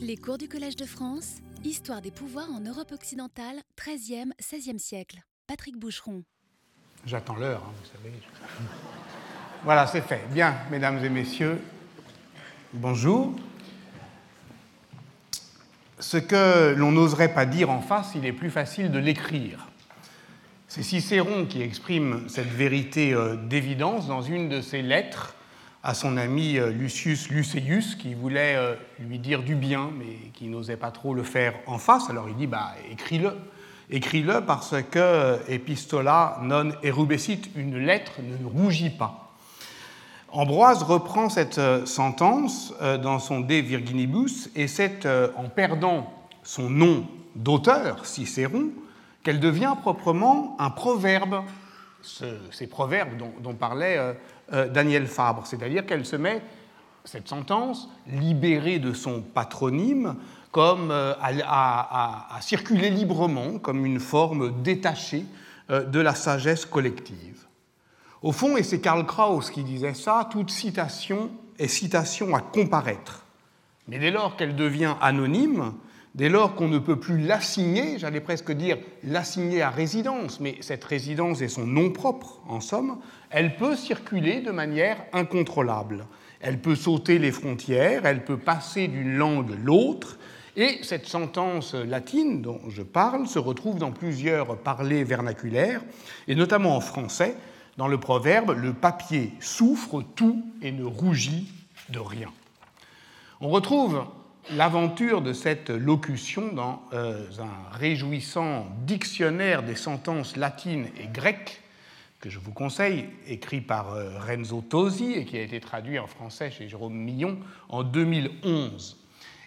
Les cours du Collège de France, Histoire des pouvoirs en Europe occidentale, 13e, 16e siècle. Patrick Boucheron. J'attends l'heure, hein, vous savez. Voilà, c'est fait. Bien, mesdames et messieurs, bonjour. Ce que l'on n'oserait pas dire en face, il est plus facile de l'écrire. C'est Cicéron qui exprime cette vérité euh, d'évidence dans une de ses lettres à son ami euh, Lucius Luceius, qui voulait euh, lui dire du bien, mais qui n'osait pas trop le faire en face. Alors il dit bah, écris-le. Écris-le parce que epistola non erubescit, une lettre ne rougit pas. Ambroise reprend cette sentence dans son De Virginibus, et c'est en perdant son nom d'auteur, Cicéron, qu'elle devient proprement un proverbe, ces proverbes dont, parlait euh, euh, Daniel Fabre, c'est-à-dire qu'elle se met, cette sentence, libérée de son patronyme, comme euh, à, circuler librement, comme une forme détachée de la sagesse collective. Au fond, et c'est Karl Kraus qui disait ça, toute citation est citation à comparaître. Mais dès lors qu'elle devient anonyme, Dès lors qu'on ne peut plus l'assigner, j'allais presque dire l'assigner à résidence, mais cette résidence est son nom propre, en somme, elle peut circuler de manière incontrôlable. Elle peut sauter les frontières, elle peut passer d'une langue à l'autre, et cette sentence latine dont je parle se retrouve dans plusieurs parlers vernaculaires, et notamment en français, dans le proverbe Le papier souffre tout et ne rougit de rien. On retrouve l'aventure de cette locution dans euh, un réjouissant dictionnaire des sentences latines et grecques que je vous conseille, écrit par euh, Renzo Tosi et qui a été traduit en français chez Jérôme Millon en 2011.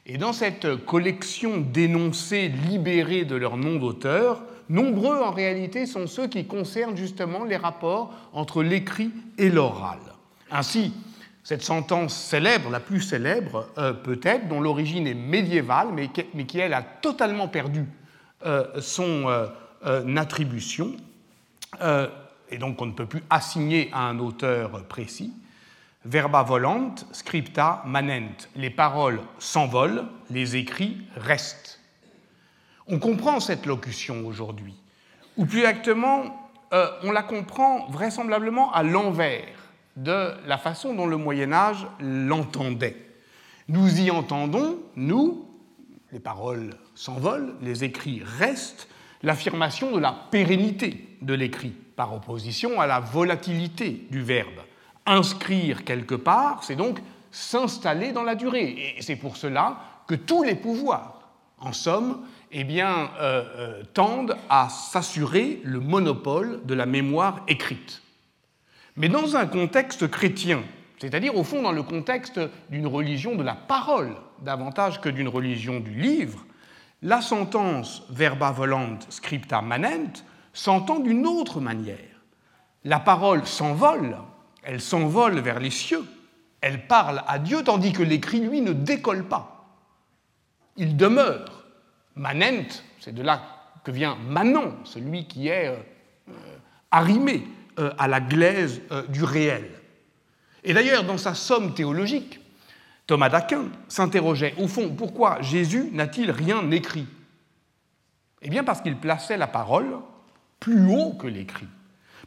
Et dans cette collection d'énoncés libérés de leur nom d'auteur, nombreux en réalité sont ceux qui concernent justement les rapports entre l'écrit et l'oral. Ainsi, cette sentence célèbre, la plus célèbre euh, peut-être, dont l'origine est médiévale, mais qui, elle, a totalement perdu euh, son euh, attribution, et donc qu'on ne peut plus assigner à un auteur précis. Verba volant, scripta manent. Les paroles s'envolent, les écrits restent. On comprend cette locution aujourd'hui, ou plus exactement, on la comprend vraisemblablement à l'envers de la façon dont le Moyen Âge l'entendait. Nous y entendons, nous, les paroles s'envolent, les écrits restent, l'affirmation de la pérennité de l'écrit, par opposition à la volatilité du verbe. Inscrire quelque part, c'est donc s'installer dans la durée. Et c'est pour cela que tous les pouvoirs, en somme, eh euh, euh, tendent à s'assurer le monopole de la mémoire écrite mais dans un contexte chrétien, c'est-à-dire au fond dans le contexte d'une religion de la parole davantage que d'une religion du livre, la sentence verba volant scripta manent s'entend d'une autre manière. La parole s'envole, elle s'envole vers les cieux, elle parle à Dieu, tandis que l'écrit, lui, ne décolle pas. Il demeure. Manent, c'est de là que vient Manon, celui qui est euh, euh, arrimé à la glaise euh, du réel. Et d'ailleurs, dans sa somme théologique, Thomas d'Aquin s'interrogeait, au fond, pourquoi Jésus n'a-t-il rien écrit? Eh bien parce qu'il plaçait la parole plus haut que l'écrit,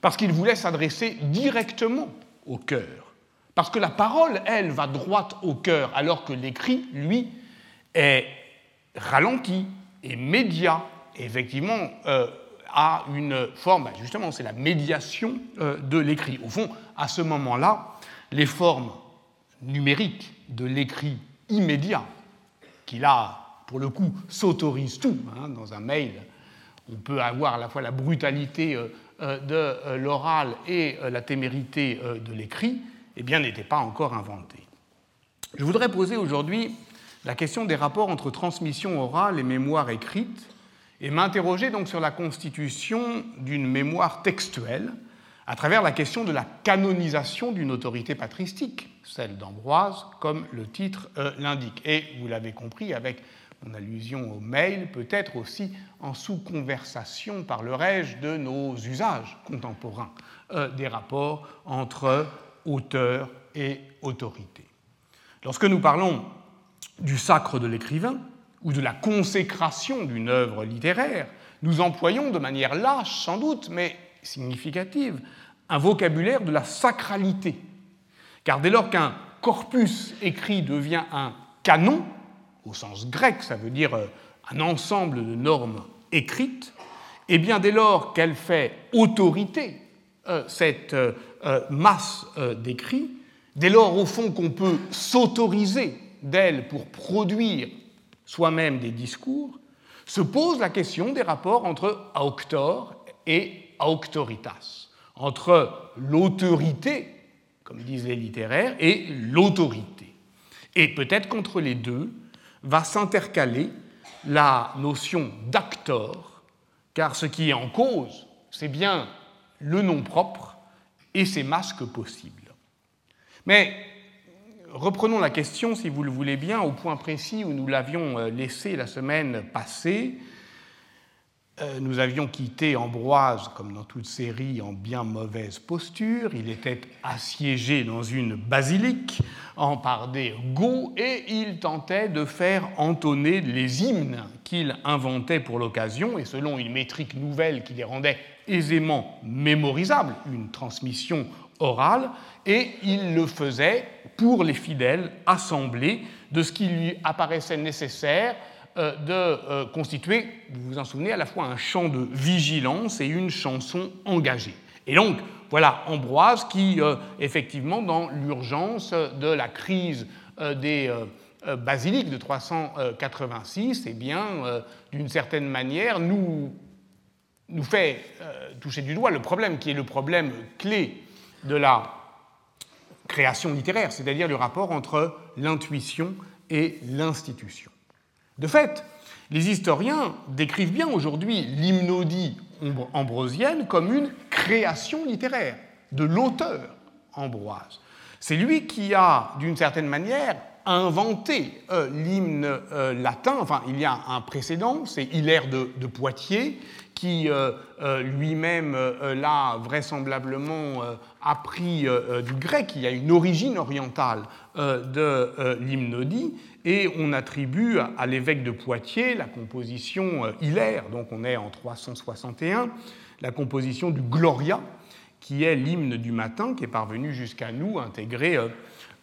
parce qu'il voulait s'adresser directement au cœur, parce que la parole, elle, va droite au cœur, alors que l'écrit, lui, est ralenti et média, effectivement euh, à une forme, bah, justement, c'est la médiation euh, de l'écrit. Au fond, à ce moment-là, les formes numériques de l'écrit immédiat, qui là, pour le coup, s'autorise tout, hein, dans un mail, on peut avoir à la fois la brutalité euh, euh, de l'oral et la témérité de l'écrit, eh bien, n'étaient pas encore inventées. Je voudrais poser aujourd'hui la question des rapports entre transmission orale et mémoire écrite, et m'interroger donc sur la constitution d'une mémoire textuelle à travers la question de la canonisation d'une autorité patristique, celle d'Ambroise, comme le titre euh, l'indique. Et vous l'avez compris avec mon allusion au mail, peut-être aussi en sous-conversation, parlerai-je de nos usages contemporains euh, des rapports entre auteur et autorité. Lorsque nous parlons du sacre de l'écrivain ou de la consécration d'une œuvre littéraire, nous employons de manière lâche sans doute, mais significative, un vocabulaire de la sacralité. Car dès lors qu'un corpus écrit devient un canon, au sens grec, ça veut dire euh, un ensemble de normes écrites, et eh bien dès lors qu'elle fait autorité, euh, cette euh, masse d'écrits, dès lors au fond qu'on peut s'autoriser d'elle pour produire soi-même des discours, se pose la question des rapports entre auctor et auctoritas, entre l'autorité, comme disent les littéraires, et l'autorité. Et peut-être qu'entre les deux va s'intercaler la notion d'actor, car ce qui est en cause, c'est bien le nom propre et ses masques possibles. Mais reprenons la question, si vous le voulez bien, au point précis où nous l'avions euh, laissé la semaine passée. Euh, nous avions quitté Ambroise, comme dans toute série, en bien mauvaise posture. Il était assiégé dans une basilique en par des goths et il tentait de faire entonner les hymnes qu'il inventait pour l'occasion et selon une métrique nouvelle qui les rendait aisément mémorisables, une transmission orale, et il le faisait pour les fidèles assemblés de ce qui lui apparaissait nécessaire euh, de euh, constituer, vous vous en souvenez, à la fois un chant de vigilance et une chanson engagée. Et donc, voilà Ambroise qui, euh, effectivement, dans l'urgence de la crise des basiliques de 386, eh bien, d'une certaine manière, nous, nous fait toucher du doigt le problème qui est le problème clé de la création littéraire, c'est-à-dire le rapport entre l'intuition et l'institution. De fait, les historiens décrivent bien aujourd'hui l'hymnodie ambrosienne comme une création littéraire de l'auteur Ambroise. C'est lui qui a, d'une certaine manière, inventé euh, l'hymne euh, latin. Enfin, il y a un précédent, c'est Hilaire de, Poitiers, qui euh, lui-même l'a vraisemblablement appris du grec. Il y a une origine orientale de l'hymnodie, et on attribue à l'évêque de Poitiers la composition Hilaire, donc on est en 361, la composition du Gloria, qui est l'hymne du matin, qui est parvenu jusqu'à nous, intégré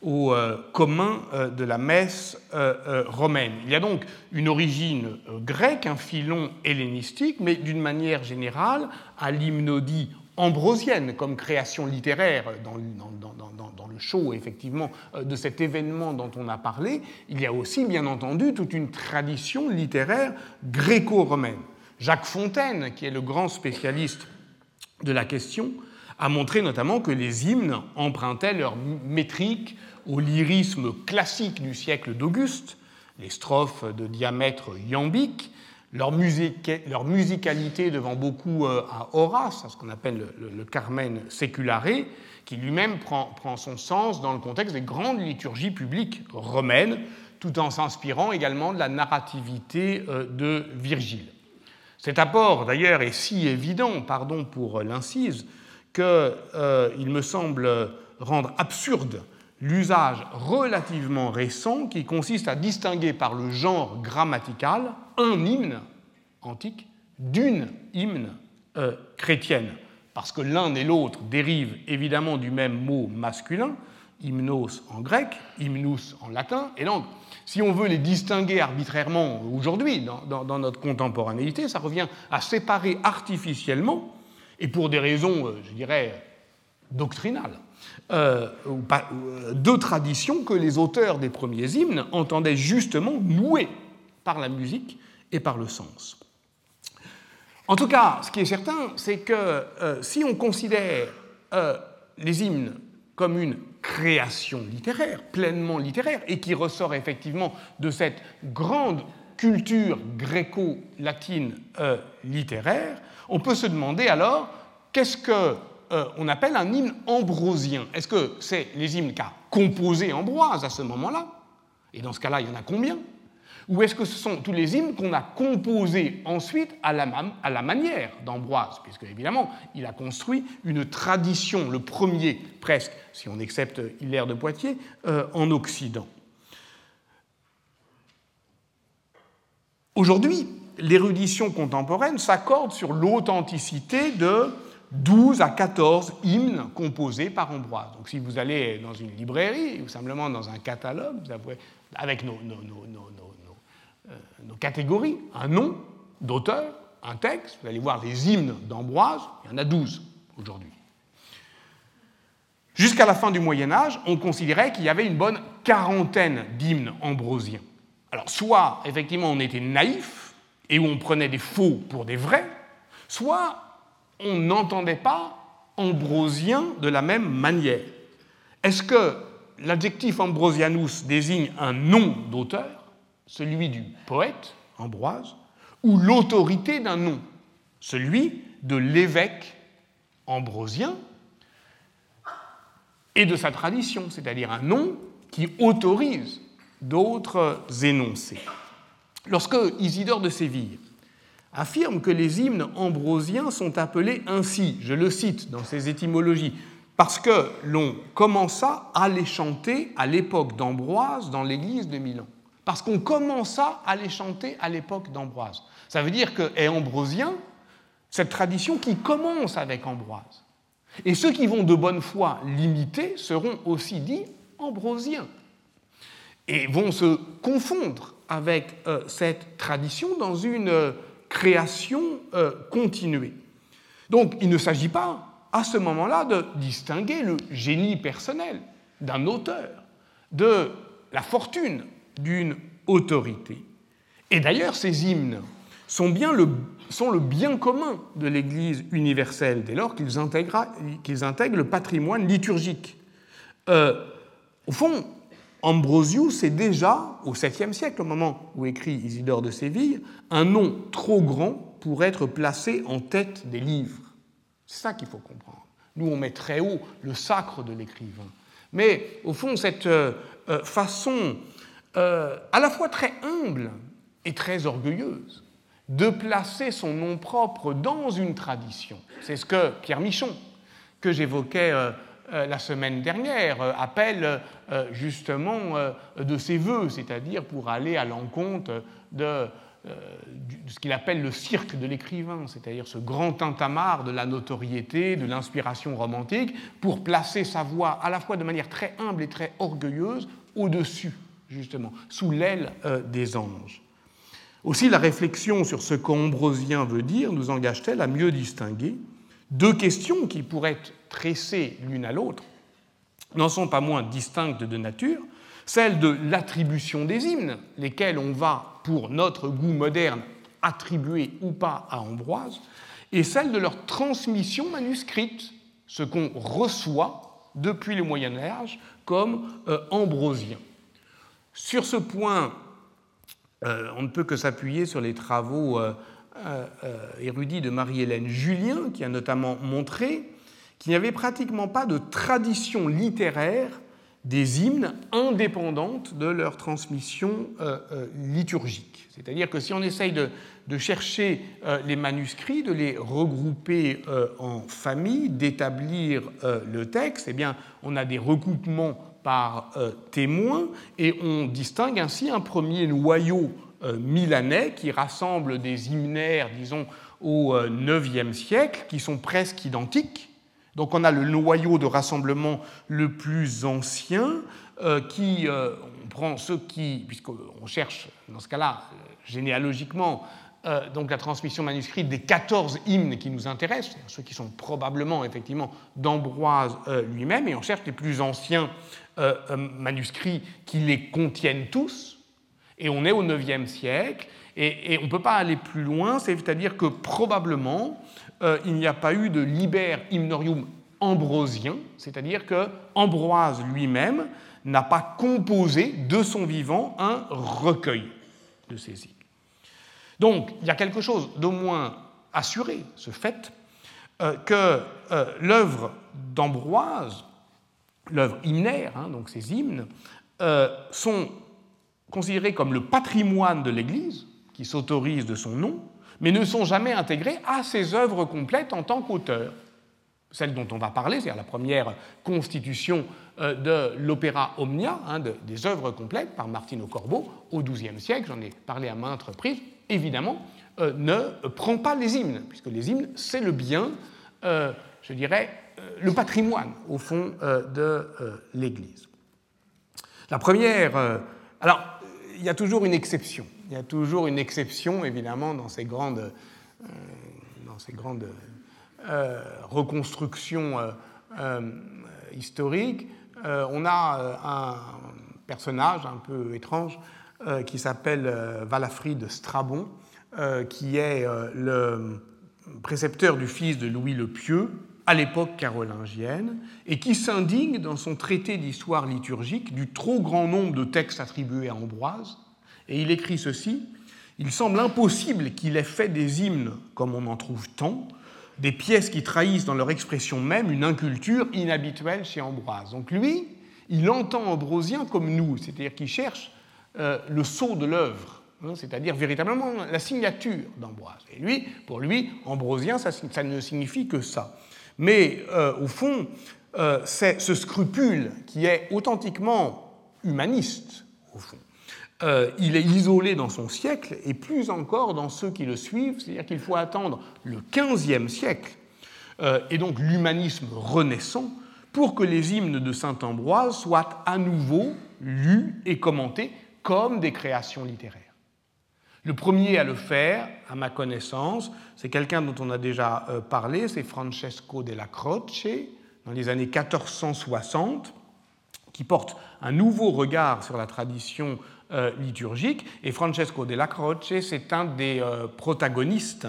au euh, commun euh, de la messe euh, romaine. Il y a donc une origine grecque, un filon hellénistique, mais d'une manière générale, à l'hymnodie ambrosienne comme création littéraire dans, le show effectivement de cet événement dont on a parlé, il y a aussi bien entendu toute une tradition littéraire gréco-romaine. Jacques Fontaine, qui est le grand spécialiste de la question, a montré notamment que les hymnes empruntaient leur métrique au lyrisme classique du siècle d'Auguste, les strophes de diamètre iambique, leur, musicalité devant beaucoup euh, à Horace, à ce qu'on appelle le, Carmen séculare, qui lui-même prend, prend, son sens dans le contexte des grandes liturgies publiques romaines, tout en s'inspirant également de la narrativité euh, de Virgile. Cet apport, d'ailleurs, est si évident, pardon pour l'incise, qu'il euh, me semble rendre absurde l'usage relativement récent qui consiste à distinguer par le genre grammatical un hymne antique d'une hymne euh, chrétienne, parce que l'un et l'autre dérivent évidemment du même mot masculin, hymnos en grec, hymnus en latin, et donc si on veut les distinguer arbitrairement aujourd'hui dans, dans, notre contemporanéité, ça revient à séparer artificiellement, et pour des raisons, euh, je dirais, doctrinales, euh, euh, deux traditions que les auteurs des premiers hymnes entendaient justement nouer par la musique et par le sens. En tout cas, ce qui est certain, c'est que si on considère les hymnes comme une création littéraire, pleinement littéraire, et qui ressort effectivement de cette grande culture gréco-latine littéraire, on peut se demander alors qu'est-ce que euh, on appelle un hymne ambrosien? Est-ce que c'est les hymnes qu'a composé Ambroise à ce moment-là? Et dans ce cas-là, il y en a combien? Ou est-ce que ce sont tous les hymnes qu'on a composés ensuite à la, manière d'Ambroise? Puisque, évidemment, il a construit une tradition, le premier presque, si on accepte Hilaire de Poitiers, euh, en Occident. Aujourd'hui, l'érudition contemporaine s'accorde sur l'authenticité de 12 à 14 hymnes composés par Ambroise. Donc si vous allez dans une librairie ou simplement dans un catalogue, avec nos, euh, nos, catégories, un nom d'auteur, un texte, vous allez voir les hymnes d'Ambroise, il y en a 12 aujourd'hui. Jusqu'à la fin du Moyen Âge, on considérait qu'il y avait une bonne quarantaine d'hymnes ambrosiens. Alors soit effectivement on était naïf et où on prenait des faux pour des vrais, soit on n'entendait pas ambrosien de la même manière. Est-ce que l'adjectif ambrosianus désigne un nom d'auteur, celui du poète, Ambroise, ou l'autorité d'un nom, celui de l'évêque ambrosien et de sa tradition, c'est-à-dire un nom qui autorise d'autres énoncés? Lorsque Isidore de Séville affirme que les hymnes ambrosiens sont appelés ainsi, je le cite dans ses étymologies, parce que l'on commença à les chanter à l'époque d'Ambroise dans l'église de Milan. Parce qu'on commença à les chanter à l'époque d'Ambroise. Ça veut dire que est ambrosien cette tradition qui commence avec Ambroise. Et ceux qui vont de bonne foi l'imiter seront aussi dits ambrosiens et vont se confondre avec euh, cette tradition dans une euh, création euh, continuée. Donc il ne s'agit pas à ce moment-là de distinguer le génie personnel d'un auteur de la fortune d'une autorité. Et d'ailleurs, ces hymnes sont bien le, sont le bien commun de l'Église universelle dès lors qu'ils intègrent, intègrent, le patrimoine liturgique. Au fond, Ambrosius est déjà, au 7e siècle, au moment où écrit Isidore de Séville, un nom trop grand pour être placé en tête des livres. C'est ça qu'il faut comprendre. Nous, on met très haut le sacre de l'écrivain. Mais au fond, cette euh, euh, façon euh, à la fois très humble et très orgueilleuse de placer son nom propre dans une tradition, c'est ce que Pierre Michon, que j'évoquais la semaine dernière, euh, appelle euh, justement de ses voeux, c'est-à-dire pour aller à l'encontre de, ce qu'il appelle le cirque de l'écrivain, c'est-à-dire ce grand tintamarre de la notoriété, de l'inspiration romantique, pour placer sa voix à la fois de manière très humble et très orgueilleuse au-dessus, justement, sous l'aile des anges. Aussi, la réflexion sur ce qu'Ambrosien veut dire nous engage-t-elle à mieux distinguer deux questions qui pourraient être tressées l'une à l'autre n'en sont pas moins distinctes de nature, celle de l'attribution des hymnes, lesquels on va, pour notre goût moderne, attribuer ou pas à Ambroise, et celle de leur transmission manuscrite, ce qu'on reçoit depuis le Moyen Âge comme euh, ambrosien. Sur ce point, euh, on ne peut que s'appuyer sur les travaux euh, érudit de Marie-Hélène Julien, qui a notamment montré qu'il n'y avait pratiquement pas de tradition littéraire des hymnes indépendantes de leur transmission euh, liturgique. C'est-à-dire que si on essaye de, chercher les manuscrits, de les regrouper en famille, d'établir le texte, eh bien, on a des recoupements par témoins et on distingue ainsi un premier noyau euh, milanais qui rassemble des hymnaires, disons, au IXe euh, siècle, qui sont presque identiques. Donc on a le noyau de rassemblement le plus ancien, euh, qui, on prend ceux qui, puisqu'on cherche dans ce cas-là, généalogiquement, donc la transmission manuscrite des 14 hymnes qui nous intéressent, ceux qui sont probablement effectivement d'Ambroise lui-même, et on cherche les plus anciens manuscrits qui les contiennent tous, et on est au IXe siècle, et, on ne peut pas aller plus loin, c'est-à-dire que probablement euh, il n'y a pas eu de liber hymnorium ambrosien, c'est-à-dire que Ambroise lui-même n'a pas composé de son vivant un recueil de ces hymnes. Donc il y a quelque chose d'au moins assuré, ce fait, euh, que euh, l'œuvre d'Ambroise, l'œuvre hymnaire, hein, donc ces hymnes, sont considérés comme le patrimoine de l'Église, qui s'autorise de son nom, mais ne sont jamais intégrés à ses œuvres complètes en tant qu'auteur. celle dont on va parler, c'est-à-dire la première constitution euh, de l'opéra Omnia, hein, des œuvres complètes par Martino Corbeau au XIIe siècle, j'en ai parlé à maintes reprises, évidemment, euh, ne prend pas les hymnes, puisque les hymnes, c'est le bien, euh, je dirais, le patrimoine, au fond, de l'Église. La première. alors, il y a toujours une exception. Il y a toujours une exception, évidemment, dans ces grandes, dans ces grandes reconstructions historiques. on a un personnage un peu étrange qui s'appelle Valafrid Strabon, euh, qui est euh, le précepteur du fils de Louis le Pieux, à l'époque carolingienne, et qui s'indigne dans son traité d'histoire liturgique du trop grand nombre de textes attribués à Ambroise. Et il écrit ceci Il semble impossible qu'il ait fait des hymnes, comme on en trouve tant, des pièces qui trahissent dans leur expression même une inculture inhabituelle chez Ambroise. Donc lui, il entend Ambrosien comme nous, c'est-à-dire qu'il cherche euh, le sceau de l'œuvre Hein, c'est-à-dire véritablement la signature d'Ambroise. Et lui, pour lui, ambrosien, ça, ne signifie que ça. Mais euh, au fond, euh, c'est ce scrupule qui est authentiquement humaniste, au fond. Euh, il est isolé dans son siècle et plus encore dans ceux qui le suivent, c'est-à-dire qu'il faut attendre le XVe siècle et donc l'humanisme renaissant pour que les hymnes de saint Ambroise soient à nouveau lus et commentés comme des créations littéraires. Le premier à le faire, à ma connaissance, c'est quelqu'un dont on a déjà euh, parlé, c'est Francesco della Croce, dans les années 1460, qui porte un nouveau regard sur la tradition euh, liturgique. Et Francesco della Croce, c'est un des euh, protagonistes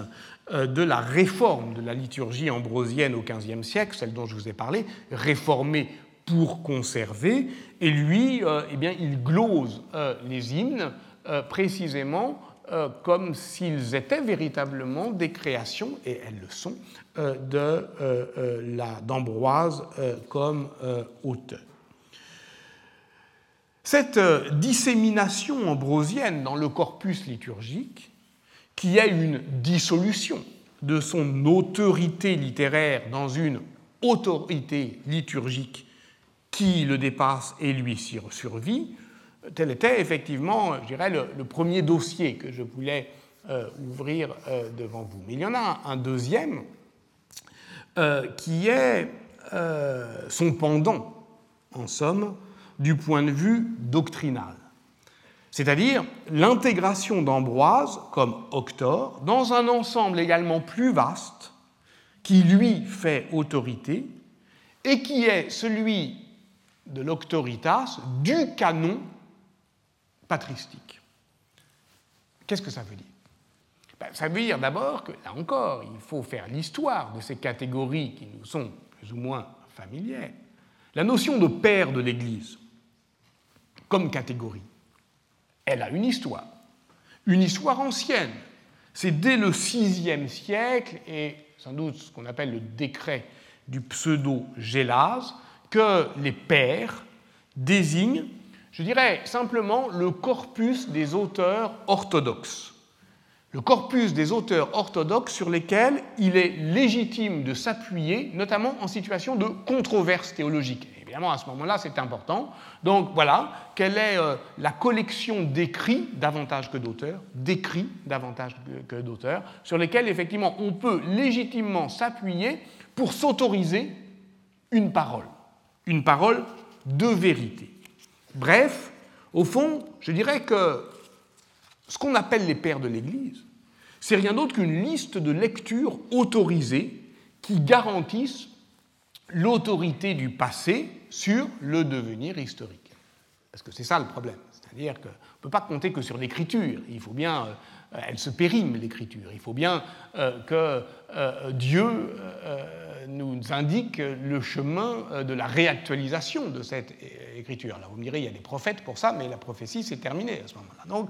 de la réforme de la liturgie ambrosienne au XVe siècle, celle dont je vous ai parlé, réformée pour conserver. Et lui, eh bien, il glose les hymnes précisément euh, comme s'ils étaient véritablement des créations, et elles le sont, euh, euh, d'Ambroise comme auteur. Cette dissémination ambrosienne dans le corpus liturgique, qui est une dissolution de son autorité littéraire dans une autorité liturgique qui le dépasse et lui survit, tel était effectivement, je dirais, le, premier dossier que je voulais euh, ouvrir euh, devant vous. Mais il y en a un, deuxième euh, qui est son pendant, en somme, du point de vue doctrinal. C'est-à-dire l'intégration d'Ambroise comme octor dans un ensemble également plus vaste qui lui fait autorité et qui est celui de l'octoritas du canon patristique. Qu'est-ce que ça veut dire? Ben, Ça veut dire d'abord que, là encore, il faut faire l'histoire de ces catégories qui nous sont plus ou moins familières. La notion de père de l'Église, comme catégorie, elle a une histoire, une histoire ancienne. C'est dès le VIe siècle, et sans doute ce qu'on appelle le décret du pseudo-Gélase, que les pères désignent je dirais simplement le corpus des auteurs orthodoxes. Le corpus des auteurs orthodoxes sur lesquels il est légitime de s'appuyer, notamment en situation de controverse théologique. Évidemment, à ce moment-là, c'est important. Donc voilà, quelle est euh, la collection d'écrits, davantage que d'auteurs, d'écrits davantage que d'auteurs, sur lesquels effectivement on peut légitimement s'appuyer pour s'autoriser une parole, une parole de vérité. Bref, au fond, je dirais que ce qu'on appelle les pères de l'Église, c'est rien d'autre qu'une liste de lectures autorisées qui garantissent l'autorité du passé sur le devenir historique. Parce que c'est ça le problème. C'est-à-dire qu'on ne peut pas compter que sur l'écriture. Il faut bien, euh, elle se périme, l'écriture. Il faut bien euh, que euh, Dieu nous indique le chemin de la réactualisation de cette vous me direz, il y a des prophètes pour ça, mais la prophétie, c'est terminé à ce moment-là. Donc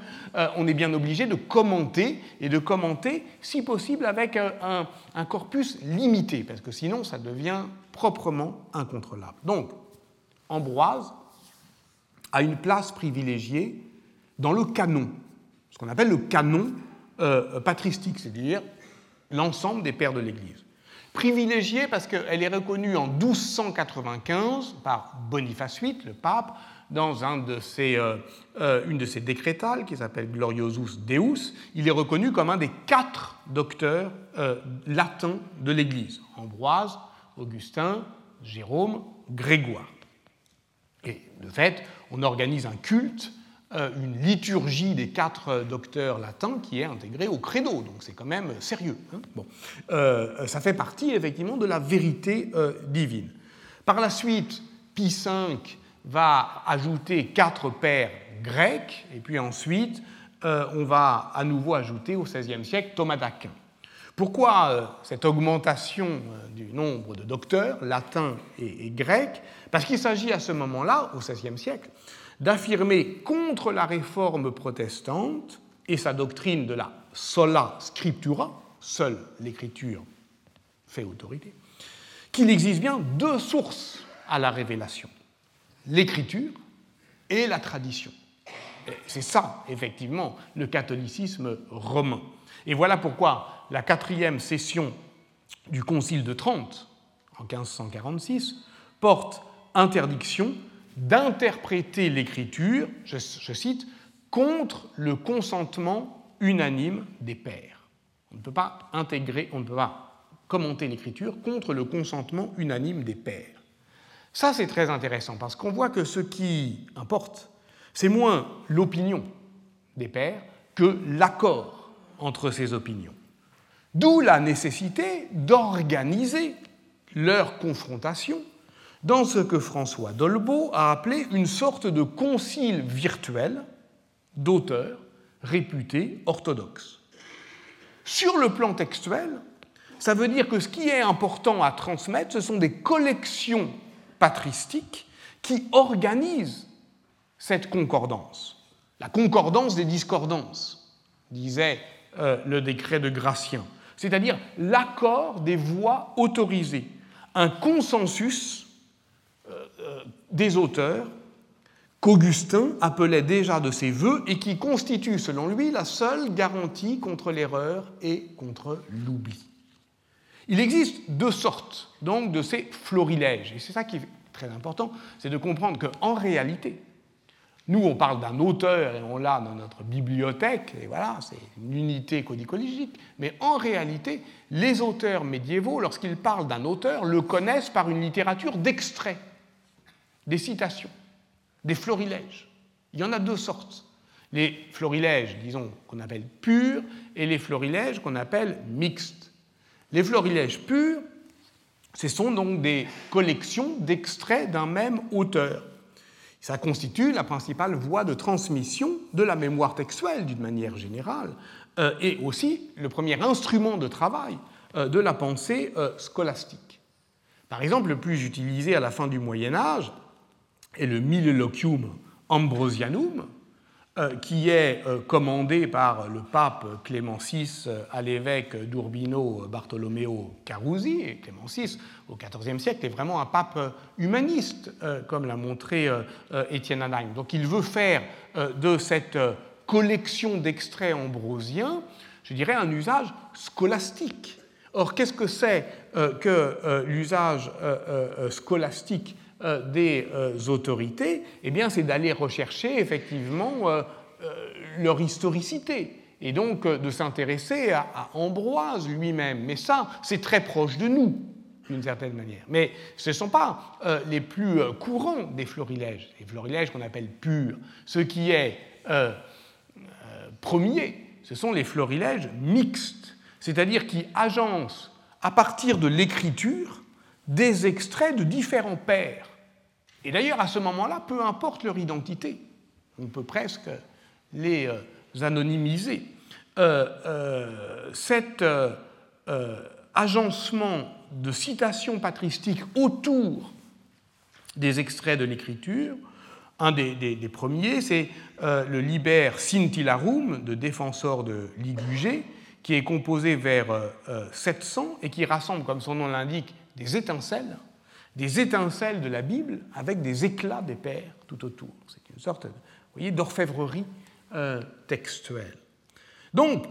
on est bien obligé de commenter, et de commenter, si possible, avec un, un corpus limité, parce que sinon ça devient proprement incontrôlable. Donc, Ambroise a une place privilégiée dans le canon, ce qu'on appelle le canon euh, patristique, c'est-à-dire l'ensemble des pères de l'Église. Privilégiée parce qu'elle est reconnue en 1295 par Boniface VIII, le pape, dans un de euh, euh, une de ses décrétales qui s'appelle Gloriosus Deus. Il est reconnu comme un des quatre docteurs euh, latins de l'Église Ambroise, Augustin, Jérôme, Grégoire. Et de fait, on organise un culte une liturgie des quatre euh, docteurs latins qui est intégrée au credo, donc c'est quand même sérieux. Hein. bon. Euh, ça fait partie effectivement de la vérité divine. Par la suite, Pie V va ajouter quatre pères grecs, et puis ensuite, on va à nouveau ajouter au XVIe siècle Thomas d'Aquin. Pourquoi cette augmentation du nombre de docteurs latins et grecs? Parce qu'il s'agit à ce moment-là, au XVIe siècle, d'affirmer contre la réforme protestante et sa doctrine de la sola scriptura, seule l'écriture fait autorité, qu'il existe bien deux sources à la révélation, l'écriture et la tradition. C'est ça, effectivement, le catholicisme romain. Et voilà pourquoi la quatrième session du Concile de Trente, en 1546, porte interdiction d'interpréter l'écriture, je, cite, contre le consentement unanime des pères. On ne peut pas intégrer, on ne peut pas commenter l'écriture contre le consentement unanime des pères. Ça, c'est très intéressant parce qu'on voit que ce qui importe, c'est moins l'opinion des pères que l'accord entre ces opinions. D'où la nécessité d'organiser leur confrontation dans ce que François Dolbeau a appelé une sorte de concile virtuel d'auteurs réputés orthodoxes. Sur le plan textuel, ça veut dire que ce qui est important à transmettre, ce sont des collections patristiques qui organisent cette concordance. La concordance des discordances, disait euh, le décret de Gratien, c'est-à-dire l'accord des voix autorisées, un consensus des auteurs qu'Augustin appelait déjà de ses voeux et qui constitue, selon lui, la seule garantie contre l'erreur et contre l'oubli. Il existe deux sortes donc de ces florilèges, et c'est ça qui est très important, c'est de comprendre qu'en réalité, nous on parle d'un auteur et on l'a dans notre bibliothèque, et voilà, c'est une unité codicologique, mais en réalité, les auteurs médiévaux, lorsqu'ils parlent d'un auteur, le connaissent par une littérature d'extrait des citations, des florilèges. Il y en a deux sortes. Les florilèges, disons, qu'on appelle purs, et les florilèges qu'on appelle mixtes. Les florilèges purs, ce sont donc des collections d'extraits d'un même auteur. Ça constitue la principale voie de transmission de la mémoire textuelle d'une manière générale, euh, et aussi le premier instrument de travail euh, de la pensée euh, scolastique. Par exemple, le plus utilisé à la fin du Moyen Âge, et le Milleloquium Ambrosianum, euh, qui est euh, commandé par le pape Clément VI euh, à l'évêque d'Urbino Bartolomeo Carusi. Clément VI, au XIVe siècle, est vraiment un pape humaniste, comme l'a montré Étienne Anaïm. Donc il veut faire de cette collection d'extraits ambrosiens, je dirais, un usage scolastique. Or, qu'est-ce que c'est que l'usage scolastique des euh, autorités, eh bien, c'est d'aller rechercher effectivement euh, leur historicité et donc de s'intéresser à, Ambroise lui-même. Mais ça, c'est très proche de nous, d'une certaine manière. Mais ce ne sont pas les plus courants des florilèges, les florilèges qu'on appelle purs. Ce qui est premier, ce sont les florilèges mixtes, c'est-à-dire qui agencent à partir de l'écriture des extraits de différents pères. Et d'ailleurs, à ce moment-là, peu importe leur identité, on peut presque les euh, anonymiser. Euh, euh, cet agencement de citations patristiques autour des extraits de l'écriture, un des, premiers, c'est le Liber Scintillarum de Défenseur de Ligugé, qui est composé vers 700 et qui rassemble, comme son nom l'indique, des étincelles des étincelles de la Bible avec des éclats des pères tout autour. C'est une sorte d'orfèvrerie euh, textuelle. Donc,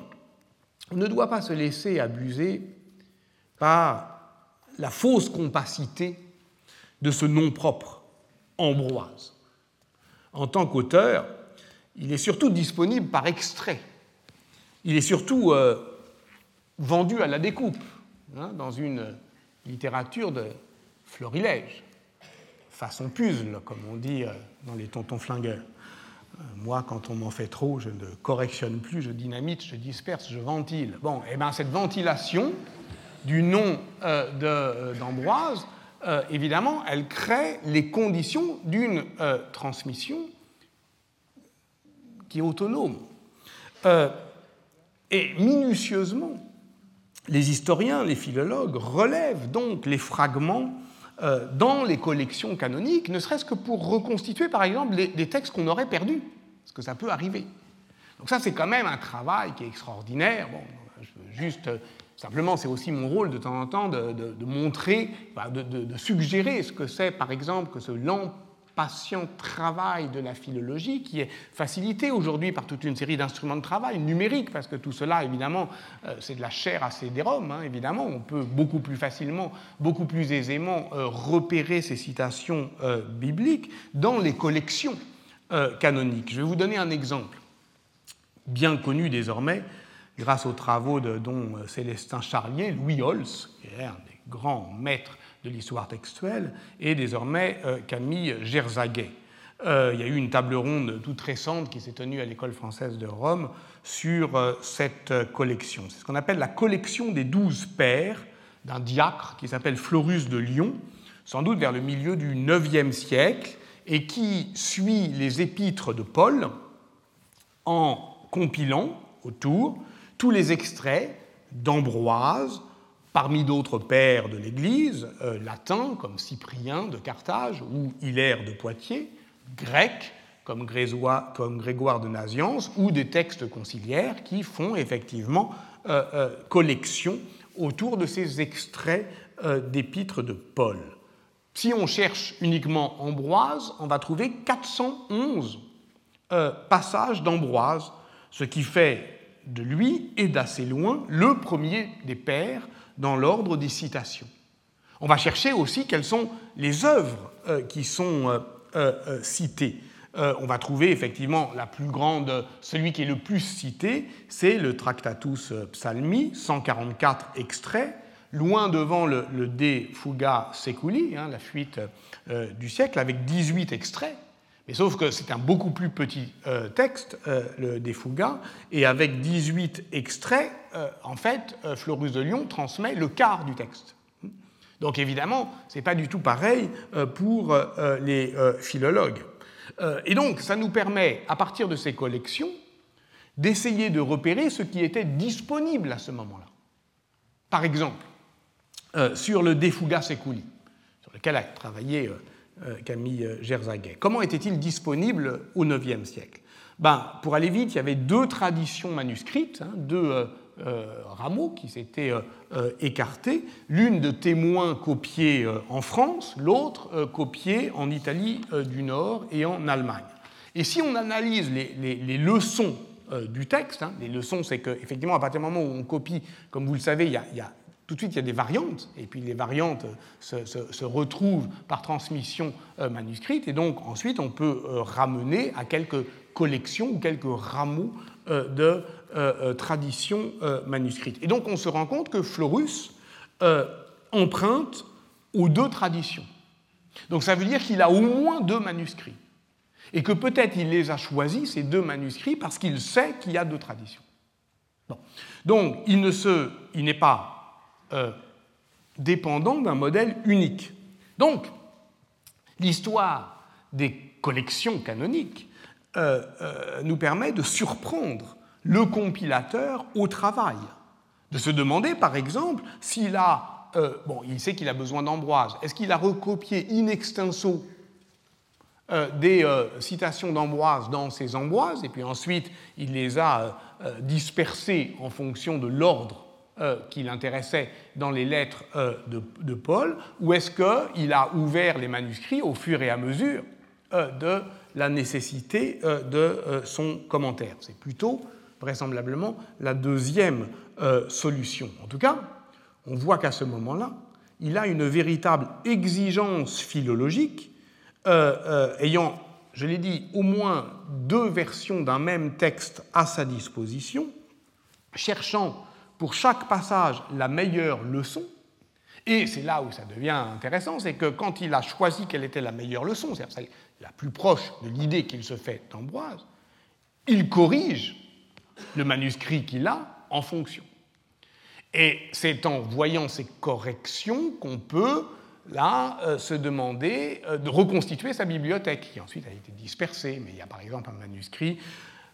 on ne doit pas se laisser abuser par la fausse compacité de ce nom propre, Ambroise. En tant qu'auteur, il est surtout disponible par extrait. Il est surtout euh, vendu à la découpe, hein, dans une littérature de florilège, façon puzzle, comme on dit euh, dans les tontons flingueurs. Euh, moi, quand on m'en fait trop, je ne correctionne plus, je dynamite, je disperse, je ventile. Bon, et eh bien cette ventilation du nom d'Ambroise, évidemment, elle crée les conditions d'une transmission qui est autonome. et minutieusement, les historiens, les philologues relèvent donc les fragments euh, dans les collections canoniques, ne serait-ce que pour reconstituer, par exemple, des textes qu'on aurait perdus, parce que ça peut arriver. Donc ça, c'est quand même un travail qui est extraordinaire. Bon, juste, euh, simplement, c'est aussi mon rôle de temps en temps de, montrer, de, de, suggérer ce que c'est, par exemple, que ce lent patient travail de la philologie qui est facilité aujourd'hui par toute une série d'instruments de travail numériques, parce que tout cela, évidemment, euh, c'est de la chair à CD-ROM, hein, évidemment. On peut beaucoup plus facilement, beaucoup plus aisément euh, repérer ces citations euh, bibliques dans les collections canoniques. Je vais vous donner un exemple, bien connu désormais, grâce aux travaux de dont Célestin Charlier, Louis Holz, qui est un des grands maîtres de l'histoire textuelle, et désormais euh, Camille Gerzaguet. Euh, il y a eu une table ronde toute récente qui s'est tenue à l'École française de Rome sur euh, cette collection. C'est ce qu'on appelle la collection des douze pères d'un diacre qui s'appelle Florus de Lyon, sans doute vers le milieu du IXe siècle, et qui suit les épîtres de Paul en compilant autour tous les extraits d'Ambroise, parmi d'autres pères de l'Église, euh, latins comme Cyprien de Carthage ou Hilaire de Poitiers, grecs comme, comme Grégoire de Naziance, ou des textes conciliaires qui font effectivement euh, euh, collection autour de ces extraits d'épîtres de Paul. Si on cherche uniquement Ambroise, on va trouver 411 passages d'Ambroise, ce qui fait de lui, et d'assez loin, le premier des pères dans l'ordre des citations. On va chercher aussi quelles sont les œuvres euh, qui sont euh, euh, citées. on va trouver effectivement la plus grande, celui qui est le plus cité, c'est le Tractatus Psalmi, 144 extraits, loin devant le, De Fuga Seculi, hein, la fuite du siècle, avec 18 extraits. Mais sauf que c'est un beaucoup plus petit texte, le De Fuga, et avec 18 extraits, euh, en fait, euh, Florus de Lyon transmet le quart du texte. Donc évidemment, ce n'est pas du tout pareil euh, pour les philologues. Et donc, ça nous permet, à partir de ces collections, d'essayer de repérer ce qui était disponible à ce moment-là. Par exemple, sur le De Fuga sur lequel a travaillé Camille Gerzaguet. Comment était-il disponible au IXe siècle? Ben, Pour aller vite, il y avait deux traditions manuscrites, hein, deux euh, rameaux qui s'étaient euh, euh, écartés, l'une de témoins copiés en France, l'autre copiée en Italie du Nord et en Allemagne. Et si on analyse les, leçons du texte, hein, les leçons, c'est qu'effectivement, à partir du moment où on copie, comme vous le savez, il y a, tout de suite, il y a des variantes, et puis les variantes se, retrouvent par transmission manuscrite, et donc ensuite on peut ramener à quelques collections ou quelques rameaux de euh, euh, tradition euh, manuscrite. Et donc on se rend compte que Florus emprunte aux deux traditions. Donc ça veut dire qu'il a au moins deux manuscrits. Et que peut-être il les a choisis, ces deux manuscrits, parce qu'il sait qu'il y a deux traditions. Donc il ne se, pas dépendant d'un modèle unique. Donc l'histoire des collections canoniques nous permet de surprendre le compilateur au travail. De se demander, par exemple, s'il a. Euh, bon, il sait qu'il a besoin d'Ambroise. Est-ce qu'il a recopié in extenso euh, des euh, citations d'Ambroise dans ses Ambroises, et puis ensuite il les a dispersées en fonction de l'ordre qui l'intéressait dans les lettres de, de, Paul, ou est-ce qu'il a ouvert les manuscrits au fur et à mesure de la nécessité de son commentaire? C'est plutôt vraisemblablement la deuxième euh, solution. En tout cas, on voit qu'à ce moment-là, il a une véritable exigence philologique, euh, euh, ayant, je l'ai dit, au moins deux versions d'un même texte à sa disposition, cherchant pour chaque passage la meilleure leçon. Et c'est là où ça devient intéressant, c'est que quand il a choisi quelle était la meilleure leçon, c'est-à-dire la plus proche de l'idée qu'il se fait d'Ambroise, il corrige le manuscrit qu'il a en fonction. Et c'est en voyant ces corrections qu'on peut, là, euh, se demander euh, de reconstituer sa bibliothèque, qui ensuite a été dispersée. Mais il y a par exemple un manuscrit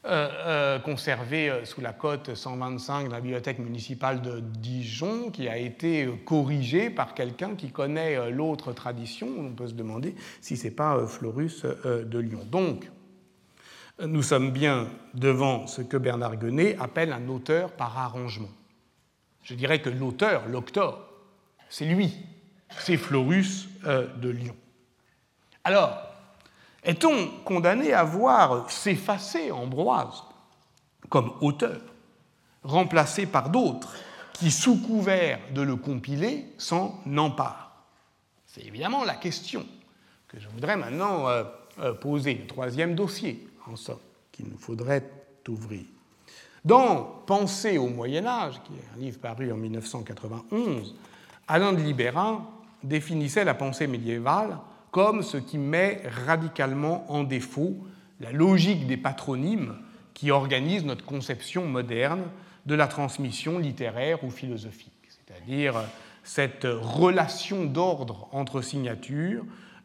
euh, conservé sous la cote 125 de la bibliothèque municipale de Dijon, qui a été corrigé par quelqu'un qui connaît l'autre tradition. On peut se demander si ce n'est pas Florus de Lyon. Donc, nous sommes bien devant ce que Bernard Guenet appelle un auteur par arrangement. Je dirais que l'auteur, l'octor, c'est lui, c'est Florus euh, de Lyon. Alors, est-on condamné à voir s'effacer Ambroise comme auteur, remplacé par d'autres qui, sous couvert de le compiler, s'en emparent? C'est évidemment la question que je voudrais maintenant euh, euh, poser, le troisième dossier, en somme, qu'il nous faudrait ouvrir. Dans Pensée au Moyen Âge, qui est un livre paru en 1991, Alain de Libéra définissait la pensée médiévale comme ce qui met radicalement en défaut la logique des patronymes qui organisent notre conception moderne de la transmission littéraire ou philosophique, c'est-à-dire cette relation d'ordre entre signatures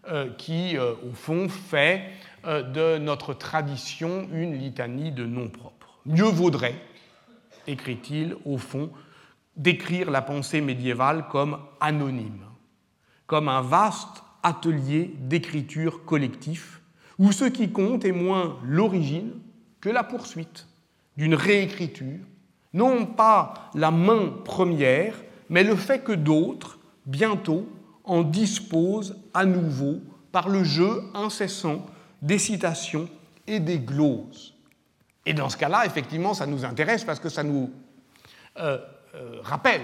euh, qui, euh, au fond, fait euh, de notre tradition une litanie de noms propres. Mieux vaudrait, écrit-il, au fond, décrire la pensée médiévale comme anonyme, comme un vaste atelier d'écriture collectif, où ce qui compte est moins l'origine que la poursuite d'une réécriture, non pas la main première, mais le fait que d'autres, bientôt, en disposent à nouveau par le jeu incessant des citations et des gloses. Et dans ce cas-là, effectivement, ça nous intéresse parce que ça nous euh, euh, rappelle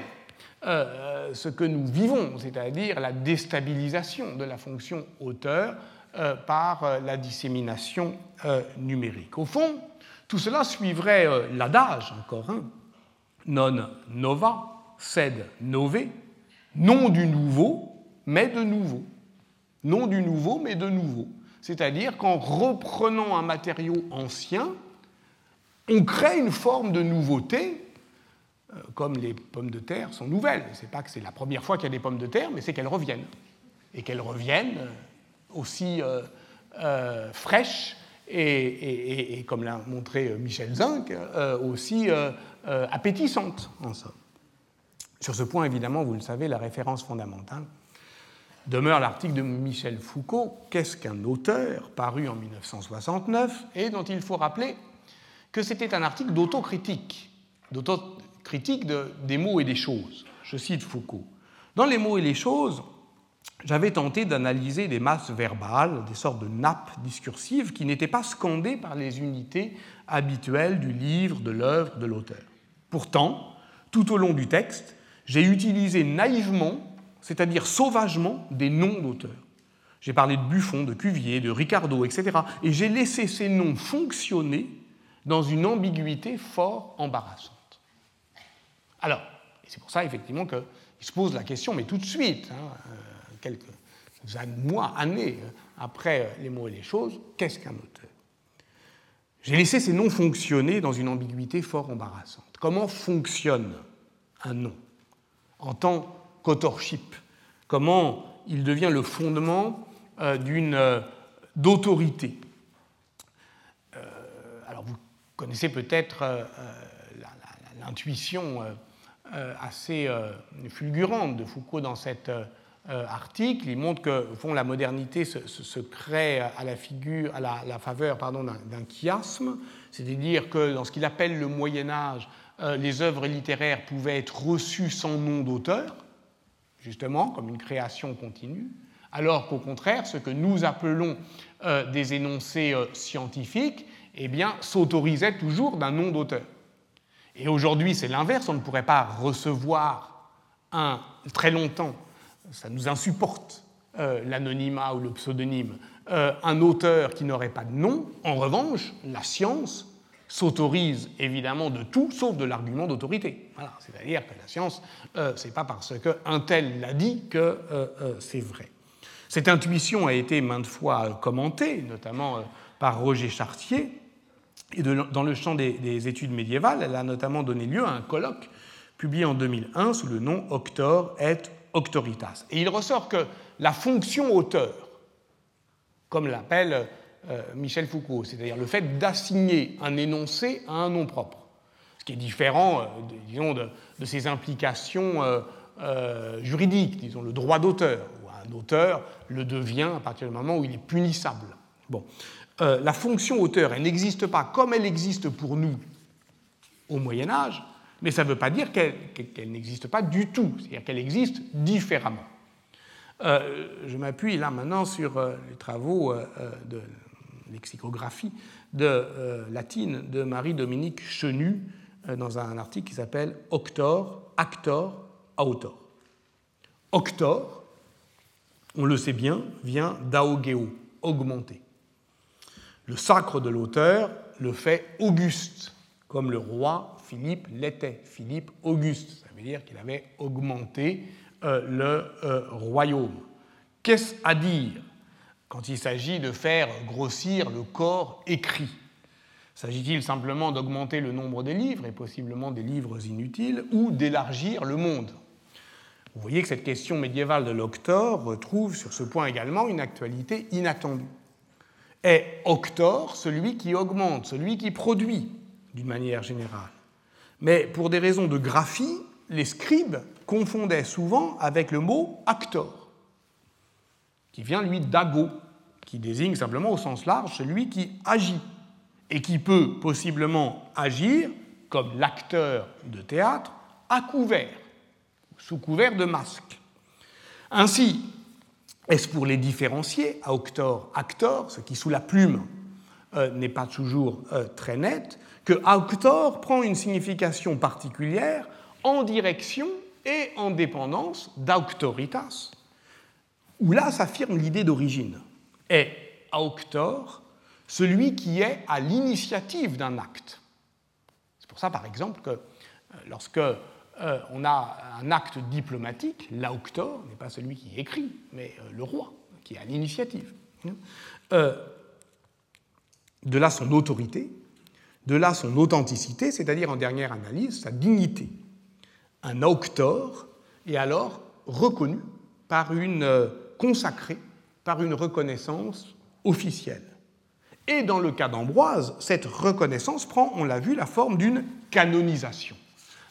euh, ce que nous vivons, c'est-à-dire la déstabilisation de la fonction auteur par la dissémination numérique. Au fond, tout cela suivrait l'adage, encore un, non nova, sed nové, non du nouveau, mais de nouveau. Non du nouveau, mais de nouveau. C'est-à-dire qu'en reprenant un matériau ancien, on crée une forme de nouveauté, euh, comme les pommes de terre sont nouvelles. Ce n'est pas que c'est la première fois qu'il y a des pommes de terre, mais c'est qu'elles reviennent. Et qu'elles reviennent euh, aussi euh, fraîches et, comme l'a montré Michel Zinc, aussi appétissantes, en somme. Sur ce point, évidemment, vous le savez, la référence fondamentale demeure l'article de Michel Foucault, Qu'est-ce qu'un auteur, paru en 1969, et dont il faut rappeler que c'était un article d'autocritique, d'autocritique de, des mots et des choses. Je cite Foucault. Dans les mots et les choses, j'avais tenté d'analyser des masses verbales, des sortes de nappes discursives qui n'étaient pas scandées par les unités habituelles du livre, de l'œuvre, de l'auteur. Pourtant, tout au long du texte, j'ai utilisé naïvement, c'est-à-dire sauvagement, des noms d'auteurs. J'ai parlé de Buffon, de Cuvier, de Ricardo, etc. Et j'ai laissé ces noms fonctionner dans une ambiguïté fort embarrassante. Alors, c'est pour ça effectivement qu'il se pose la question, mais tout de suite, hein, euh, quelques mois, années euh, après euh, les mots et les choses, qu'est-ce qu'un auteur? J'ai laissé ces noms fonctionner dans une ambiguïté fort embarrassante. Comment fonctionne un nom en tant qu'authorship? Comment il devient le fondement d'une d'autorité? Connaissez peut-être euh, euh, l'intuition assez fulgurante de Foucault dans cet article. Il montre que fond, la modernité se, crée à la, figure, à la, faveur d'un chiasme, c'est-à-dire que dans ce qu'il appelle le Moyen Âge, les œuvres littéraires pouvaient être reçues sans nom d'auteur, justement, comme une création continue, alors qu'au contraire, ce que nous appelons des énoncés scientifiques eh bien, s'autorisait toujours d'un nom d'auteur. Et aujourd'hui, c'est l'inverse, on ne pourrait pas recevoir un, très longtemps ça nous insupporte l'anonymat ou le pseudonyme, un auteur qui n'aurait pas de nom. En revanche, la science s'autorise évidemment de tout sauf de l'argument d'autorité. C'est-à-dire que la science, euh, ce n'est pas parce qu'un tel l'a dit que euh, euh, c'est vrai. Cette intuition a été maintes fois commentée, notamment par Roger Chartier, et dans le champ des, études médiévales, elle a notamment donné lieu à un colloque publié en 2001 sous le nom Octor et Octoritas. Et il ressort que la fonction auteur, comme l'appelle euh, Michel Foucault, c'est-à-dire le fait d'assigner un énoncé à un nom propre, ce qui est différent, euh, disons, de, ses implications euh, juridiques, disons le droit d'auteur, où un auteur le devient à partir du moment où il est punissable. Bon. La fonction auteur, elle n'existe pas comme elle existe pour nous au Moyen Âge, mais ça ne veut pas dire qu'elle n'existe pas du tout, c'est-à-dire qu'elle existe différemment. je m'appuie là maintenant sur les travaux de lexicographie euh, latine de Marie-Dominique Chenu euh, dans un article qui s'appelle Octor, Actor, Autor. Octor, on le sait bien, vient d'aogeo, augmenter. Le sacre de l'auteur le fait Auguste, comme le roi Philippe l'était, Philippe Auguste. Ça veut dire qu'il avait augmenté euh, le royaume. Qu'est-ce à dire quand il s'agit de faire grossir le corps écrit? S'agit-il simplement d'augmenter le nombre des livres, et possiblement des livres inutiles, ou d'élargir le monde? Vous voyez que cette question médiévale de l'octor retrouve sur ce point également une actualité inattendue. Est octor celui qui augmente, celui qui produit, d'une manière générale Mais pour des raisons de graphie, les scribes confondaient souvent avec le mot actor qui vient lui d'ago, qui désigne simplement au sens large celui qui agit, et qui peut possiblement agir comme l'acteur de théâtre à couvert, sous couvert de masque. Ainsi, est-ce pour les différencier, auctor, actor, ce qui sous la plume euh, n'est pas toujours euh, très net, que auctor prend une signification particulière en direction et en dépendance d'auctoritas, où là s'affirme l'idée d'origine. Est auctor celui qui est à l'initiative d'un acte. C'est pour ça, par exemple, que euh, lorsque euh, on a un acte diplomatique, l'auctor n'est pas celui qui écrit, mais euh, le roi, qui est à l'initiative. de là son autorité, de là son authenticité, c'est-à-dire en dernière analyse sa dignité. Un auctor est alors reconnu par une consacré par une reconnaissance officielle. Et dans le cas d'Ambroise, cette reconnaissance prend, on l'a vu, la forme d'une canonisation,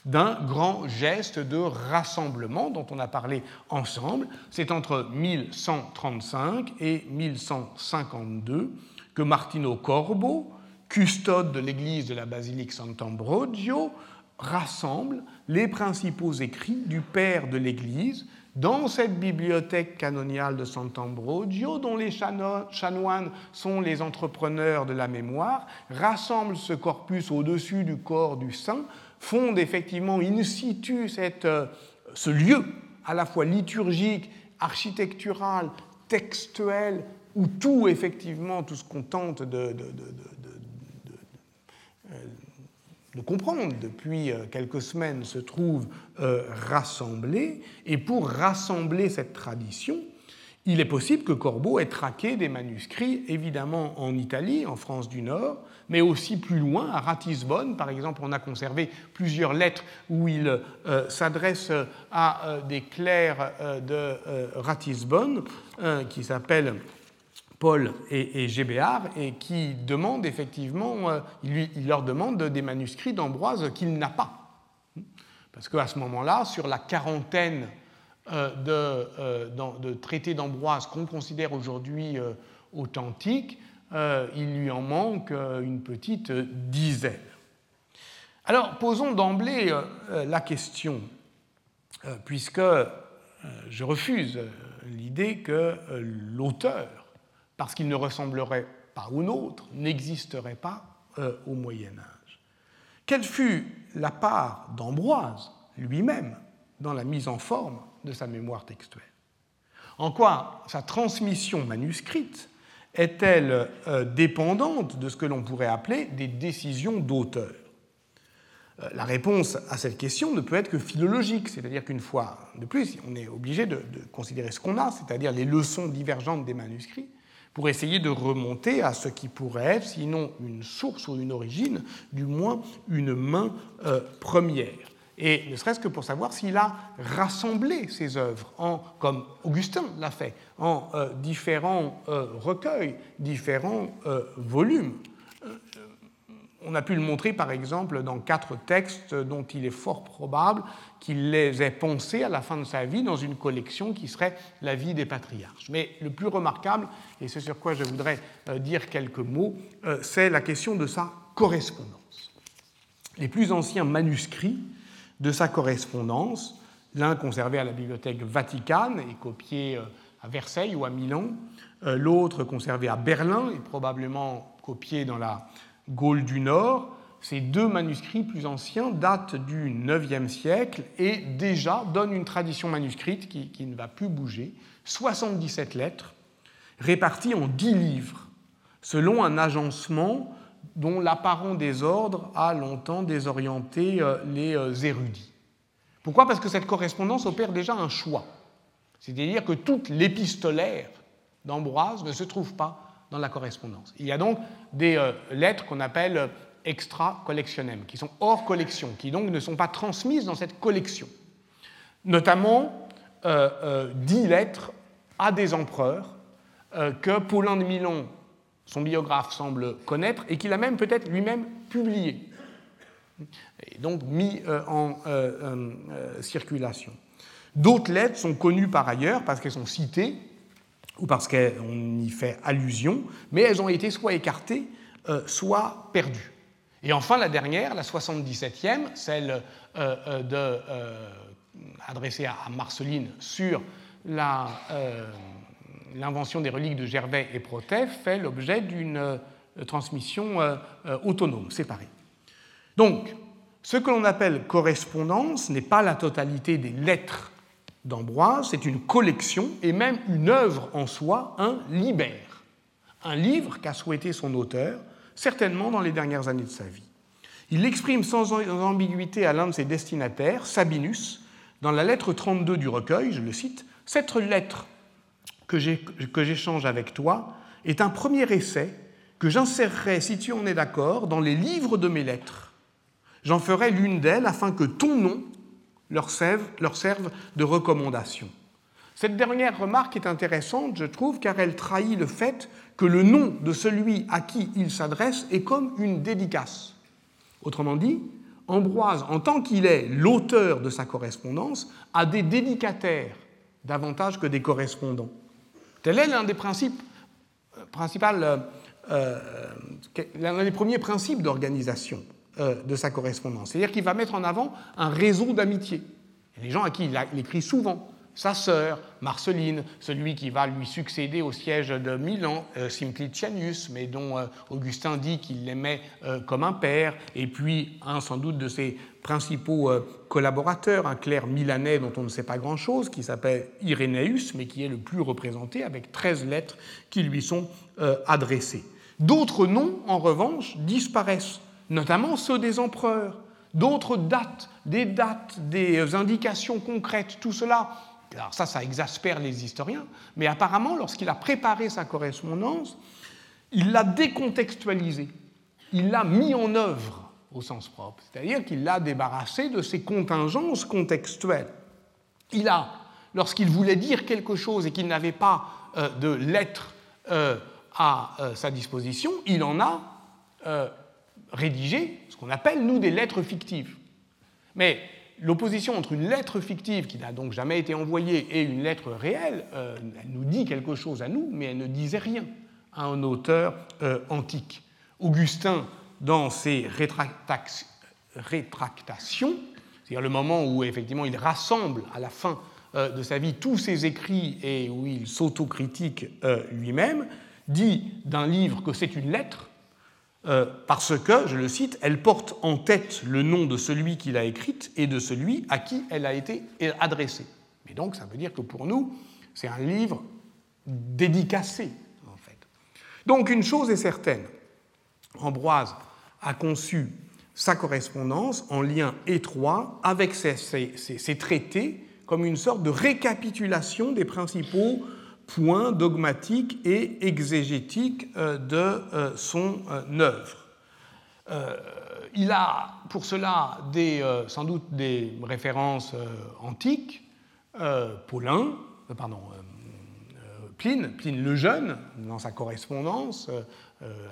d'un grand geste de rassemblement dont on a parlé ensemble. C'est entre 1135 et 1152 que Martino Corbo, custode de l'église de la basilique Sant'Ambrogio, rassemble les principaux écrits du père de l'église, dans cette bibliothèque canoniale de Sant'Ambrogio, dont les chanoines sont les entrepreneurs de la mémoire, rassemble ce corpus au-dessus du corps du saint, fonde effectivement in situ euh, ce lieu à la fois liturgique, architectural, textuel, où tout, effectivement, tout ce qu'on tente de, de comprendre depuis euh, quelques semaines se trouve euh, rassemblé. Et pour rassembler cette tradition, il est possible que Corbeau ait traqué des manuscrits, évidemment en Italie, en France du Nord, mais aussi plus loin, à Ratisbonne. Par exemple, on a conservé plusieurs lettres où il euh, s'adresse à des clercs de Ratisbonne, qui s'appellent Paul et, Gébéard, et qui demandent effectivement, euh, il, leur demande des manuscrits d'Ambroise qu'il n'a pas. Parce qu'à ce moment-là, sur la quarantaine euh, de, de, traités d'Ambroise qu'on considère aujourd'hui euh, authentiques, il lui en manque une petite dizaine. Alors, posons d'emblée la question, puisque je refuse l'idée que l'auteur parce qu'il ne ressemblerait pas au nôtre, n'existerait pas euh, au Moyen Âge. Quelle fut la part d'Ambroise lui-même dans la mise en forme de sa mémoire textuelle? En quoi sa transmission manuscrite est-elle euh, dépendante de ce que l'on pourrait appeler des décisions d'auteur? Euh, La réponse à cette question ne peut être que philologique, c'est-à-dire qu'une fois de plus, on est obligé de, considérer ce qu'on a, c'est-à-dire les leçons divergentes des manuscrits, pour essayer de remonter à ce qui pourrait être, sinon une source ou une origine, du moins une main euh, première et ne serait-ce que pour savoir s'il a rassemblé ses œuvres, en, comme Augustin l'a fait, en euh, différents euh, recueils, différents euh, volumes. On a pu le montrer par exemple dans quatre textes dont il est fort probable qu'il les ait pensés à la fin de sa vie dans une collection qui serait la vie des patriarches. Mais le plus remarquable, et c'est sur quoi je voudrais dire quelques mots, c'est la question de sa correspondance. Les plus anciens manuscrits de sa correspondance, l'un conservé à la Bibliothèque Vaticane et copié euh, à Versailles ou à Milan, euh, l'autre conservé à Berlin et probablement copié dans la Gaule du Nord. Ces deux manuscrits plus anciens datent du IXe siècle et déjà donnent une tradition manuscrite qui, qui, ne va plus bouger, 77 lettres réparties en 10 livres, selon un agencement dont l'apparent désordre a longtemps désorienté euh, les euh, érudits. Pourquoi? Parce que cette correspondance opère déjà un choix. C'est-à-dire que toute l'épistolaire d'Ambroise ne se trouve pas dans la correspondance. Il y a donc des euh, lettres qu'on appelle extra collectionem, qui sont hors collection, qui donc ne sont pas transmises dans cette collection. Notamment dix lettres à des empereurs que Paulin de Milan son biographe semble connaître et qu'il a même peut-être lui-même publié, et donc mis euh, en euh, euh, circulation. D'autres lettres sont connues par ailleurs parce qu'elles sont citées ou parce qu'on y fait allusion, mais elles ont été soit écartées, soit perdues. Et enfin, la dernière, la 77e, celle adressée à Marceline sur la l'invention des reliques de Gervais et Protet fait l'objet d'une euh, transmission euh, euh, autonome, séparée. Donc, ce que l'on appelle correspondance n'est pas la totalité des lettres d'Ambroise, c'est une collection et même une œuvre en soi, un libère, un livre qu'a souhaité son auteur, certainement dans les dernières années de sa vie. Il l'exprime sans ambiguïté à l'un de ses destinataires, Sabinus, dans la lettre 32 du recueil, je le cite, Cette lettre que j'échange avec toi est un premier essai que j'insérerai, si tu en es d'accord, dans les livres de mes lettres. J'en ferai l'une d'elles afin que ton nom leur serve, de recommandation. Cette dernière remarque est intéressante, je trouve, car elle trahit le fait que le nom de celui à qui il s'adresse est comme une dédicace. Autrement dit, Ambroise, en tant qu'il est l'auteur de sa correspondance, a des dédicataires davantage que des correspondants. Tel est l'un des principes euh, euh, euh, l'un des premiers principes d'organisation de sa correspondance. C'est-à-dire qu'il va mettre en avant un réseau d'amitié. Les gens à qui il écrit souvent, sa sœur, Marceline, celui qui va lui succéder au siège de Milan, euh, Simplicianus, mais dont euh, Augustin dit qu'il l'aimait euh, comme un père, et puis un sans doute de ses principaux collaborateurs, un clerc milanais dont on ne sait pas grand-chose, qui s'appelle Irénéus, mais qui est le plus représenté, avec 13 lettres qui lui sont adressées. D'autres noms, en revanche, disparaissent, notamment ceux des empereurs. D'autres dates, des dates, des indications concrètes, tout cela alors ça, ça exaspère les historiens, mais apparemment, lorsqu'il a préparé sa correspondance, il l'a décontextualisée, il l'a mis en œuvre au sens propre, c'est-à-dire qu'il l'a débarrassé de ses contingences contextuelles. Il a, lorsqu'il voulait dire quelque chose et qu'il n'avait pas euh, de lettres euh, à euh, sa disposition, il en a rédigé ce qu'on appelle, nous, des lettres fictives. Mais l'opposition entre une lettre fictive qui n'a donc jamais été envoyée et une lettre réelle, euh, elle nous dit quelque chose à nous, mais elle ne disait rien à un auteur euh, antique. Augustin, dans ses rétractations, c'est-à-dire le moment où effectivement il rassemble à la fin euh, de sa vie tous ses écrits et où il s'autocritique lui-même, dit d'un livre que c'est une lettre, euh, parce que, je le cite, elle porte en tête le nom de celui qui l'a écrite et de celui à qui elle a été adressée. Mais donc, ça veut dire que pour nous, C'est un livre dédicacé, en fait. Donc une chose est certaine, Ambroise a conçu sa correspondance en lien étroit avec ces, traités comme une sorte de récapitulation des principaux points dogmatiques et exégétiques euh, de euh, son euh, œuvre. Il a pour cela sans doute des références antiques, Paulin, pardon, Pline, Pline le Jeune, dans sa correspondance,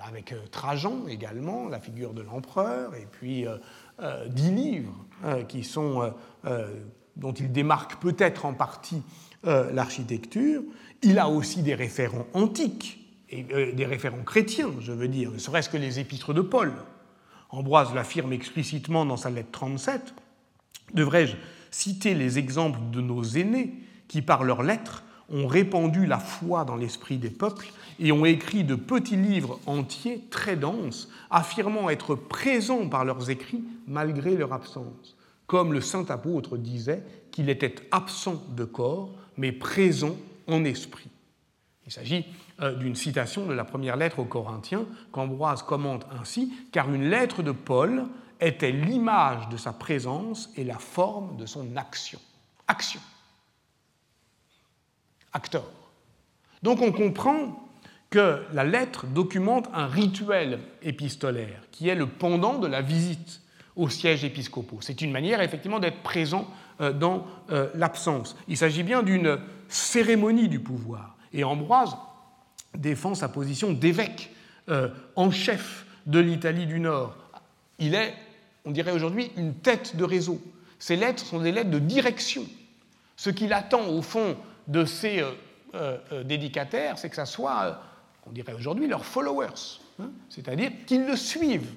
avec Trajan également, la figure de l'empereur, et puis dix livres dont il démarque peut-être en partie l'architecture. Il a aussi des référents antiques, et des référents chrétiens, je veux dire, ne serait-ce que les épîtres de Paul. Ambroise l'affirme explicitement dans sa lettre 37. Devrais-je citer les exemples de nos aînés qui, par leurs lettres, ont répandu la foi dans l'esprit des peuples et ont écrit de petits livres entiers très denses, affirmant être présents par leurs écrits malgré leur absence, comme le saint apôtre disait qu'il était absent de corps, mais présent en esprit. Il s'agit euh, d'une citation de la première lettre aux Corinthiens qu'Ambroise commente ainsi, car une lettre de Paul était l'image de sa présence et la forme de son action? Action. Acteur. Donc on comprend que la lettre documente un rituel épistolaire qui est le pendant de la visite au siège épiscopaux. C'est une manière effectivement d'être présent euh, dans euh, l'absence. Il s'agit bien d'une cérémonie du pouvoir. Et Ambroise défend sa position d'évêque euh, en chef de l'Italie du Nord. Il est, on dirait aujourd'hui, une tête de réseau. Ces lettres sont des lettres de direction. Ce qu'il attend au fond de ces dédicataires, c'est que ça soit on dirait aujourd'hui, leurs followers, hein, c'est-à-dire qu'ils le suivent,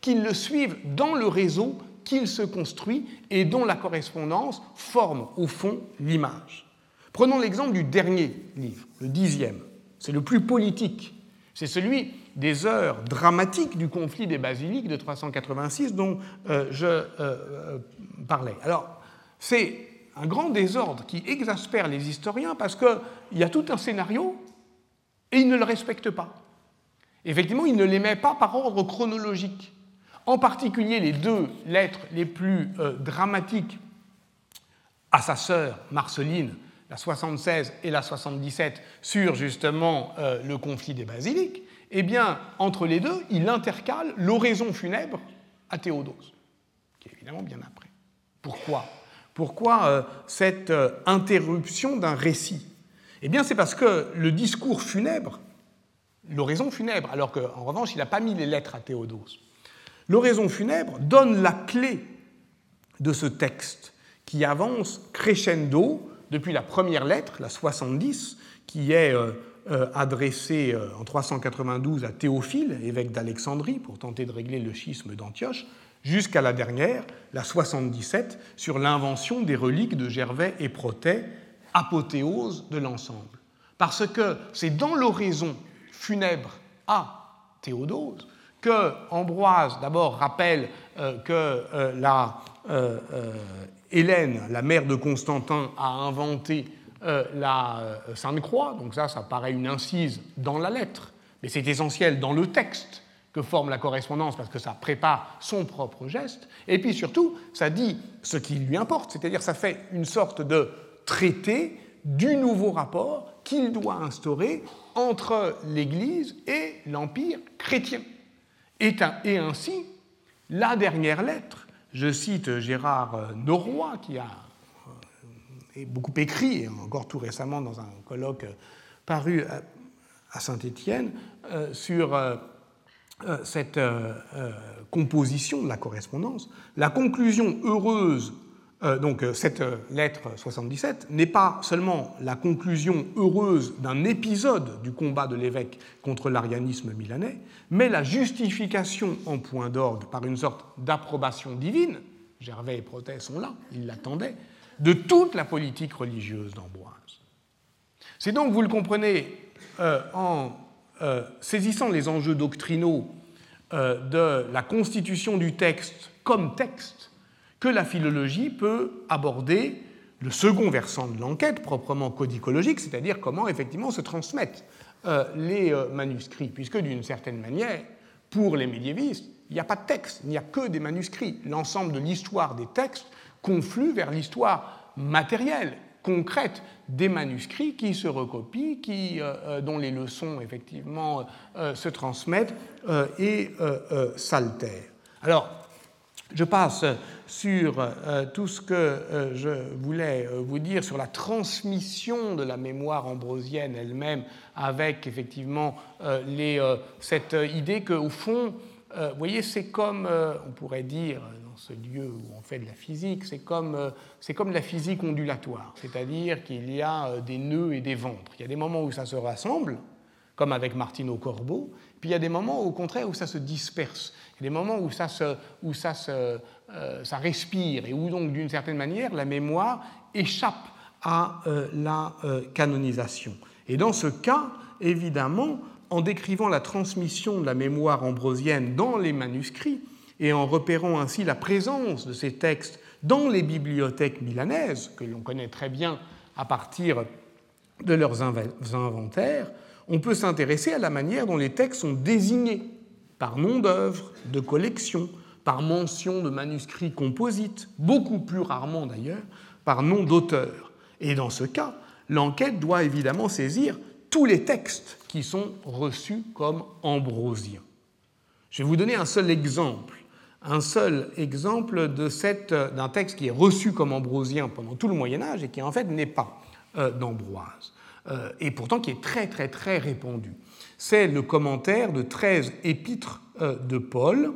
qu'ils le suivent dans le réseau qu'il se construit et dont la correspondance forme au fond l'image. Prenons l'exemple du dernier livre, le dixième. C'est le plus politique. C'est celui des heures dramatiques du conflit des basiliques de 386 dont euh, je euh, euh, parlais. Alors, c'est un grand désordre qui exaspère les historiens parce qu'il y a tout un scénario et il ne le respecte pas. Effectivement, il ne les met pas par ordre chronologique. En particulier, les deux lettres les plus dramatiques à sa sœur Marceline, la 76 et la 77, sur justement euh, le conflit des basiliques, eh bien, entre les deux, il intercale l'oraison funèbre à Théodose, qui est évidemment bien après. Pourquoi? Pourquoi euh, cette interruption d'un récit? Eh bien, c'est parce que le discours funèbre, l'oraison funèbre, alors qu'en revanche, il n'a pas mis les lettres à Théodose, l'oraison funèbre donne la clé de ce texte qui avance crescendo depuis la première lettre, la 70, qui est euh, euh, adressée euh, en 392 à Théophile, évêque d'Alexandrie, pour tenter de régler le schisme d'Antioche, jusqu'à la dernière, la 77, sur l'invention des reliques de Gervais et Protée, apothéose de l'ensemble. Parce que c'est dans l'oraison funèbre à Théodose que Ambroise d'abord rappelle que la Hélène, la mère de Constantin, a inventé la Sainte Croix, donc ça, ça paraît une incise dans la lettre, mais c'est essentiel dans le texte que forme la correspondance parce que ça prépare son propre geste, et puis surtout, ça dit ce qui lui importe, c'est-à-dire ça fait une sorte de traiter du nouveau rapport qu'il doit instaurer entre l'Église et l'Empire chrétien. Et, ainsi, la dernière lettre, je cite Gérard Norroy, qui a euh, beaucoup écrit, encore tout récemment dans un colloque paru à Saint-Étienne, euh, sur euh, cette composition de la correspondance, la conclusion heureuse donc euh, cette euh, lettre 77 n'est pas seulement la conclusion heureuse d'un épisode du combat de l'évêque contre l'arianisme milanais, mais la justification en point d'orgue par une sorte d'approbation divine, Gervais et Protès sont là, ils l'attendaient, de toute la politique religieuse d'Amboise. C'est donc, vous le comprenez, en saisissant les enjeux doctrinaux de la constitution du texte comme texte, que la philologie peut aborder le second versant de l'enquête, proprement codicologique, c'est-à-dire comment effectivement se transmettent euh, les euh, manuscrits, puisque d'une certaine manière, pour les médiévistes, il n'y a pas de texte, il n'y a que des manuscrits. L'ensemble de l'histoire des textes conflue vers l'histoire matérielle, concrète des manuscrits qui se recopient, qui, euh, dont les leçons effectivement se transmettent et s'altèrent. Alors, je passe sur euh, tout ce que euh, je voulais euh, vous dire sur la transmission de la mémoire ambrosienne elle-même, avec effectivement cette idée qu'au fond, vous voyez, c'est comme, on pourrait dire, dans ce lieu où on fait de la physique, c'est comme, c'est comme la physique ondulatoire, c'est-à-dire qu'il y a des nœuds et des ventres. Il y a des moments où ça se rassemble, comme avec Martino Corbeau, puis il y a des moments, au contraire, où ça se disperse. Des moments où ça, se, où ça, se, euh, ça respire et où, donc, d'une certaine manière, la mémoire échappe à euh, la euh, canonisation. Et dans ce cas, évidemment, en décrivant la transmission de la mémoire ambrosienne dans les manuscrits et en repérant ainsi la présence de ces textes dans les bibliothèques milanaises, que l'on connaît très bien à partir de leurs inventaires, on peut s'intéresser à la manière dont les textes sont désignés par nom d'œuvre, de collection, par mention de manuscrits composites, beaucoup plus rarement d'ailleurs par nom d'auteur. Et dans ce cas, l'enquête doit évidemment saisir tous les textes qui sont reçus comme ambrosiens. Je vais vous donner un seul exemple, un seul exemple d'un texte qui est reçu comme ambrosien pendant tout le Moyen Âge et qui en fait n'est pas euh, d'Ambroise. Euh, et pourtant qui est très très très répandu. C'est le commentaire de 13 épîtres euh, de Paul.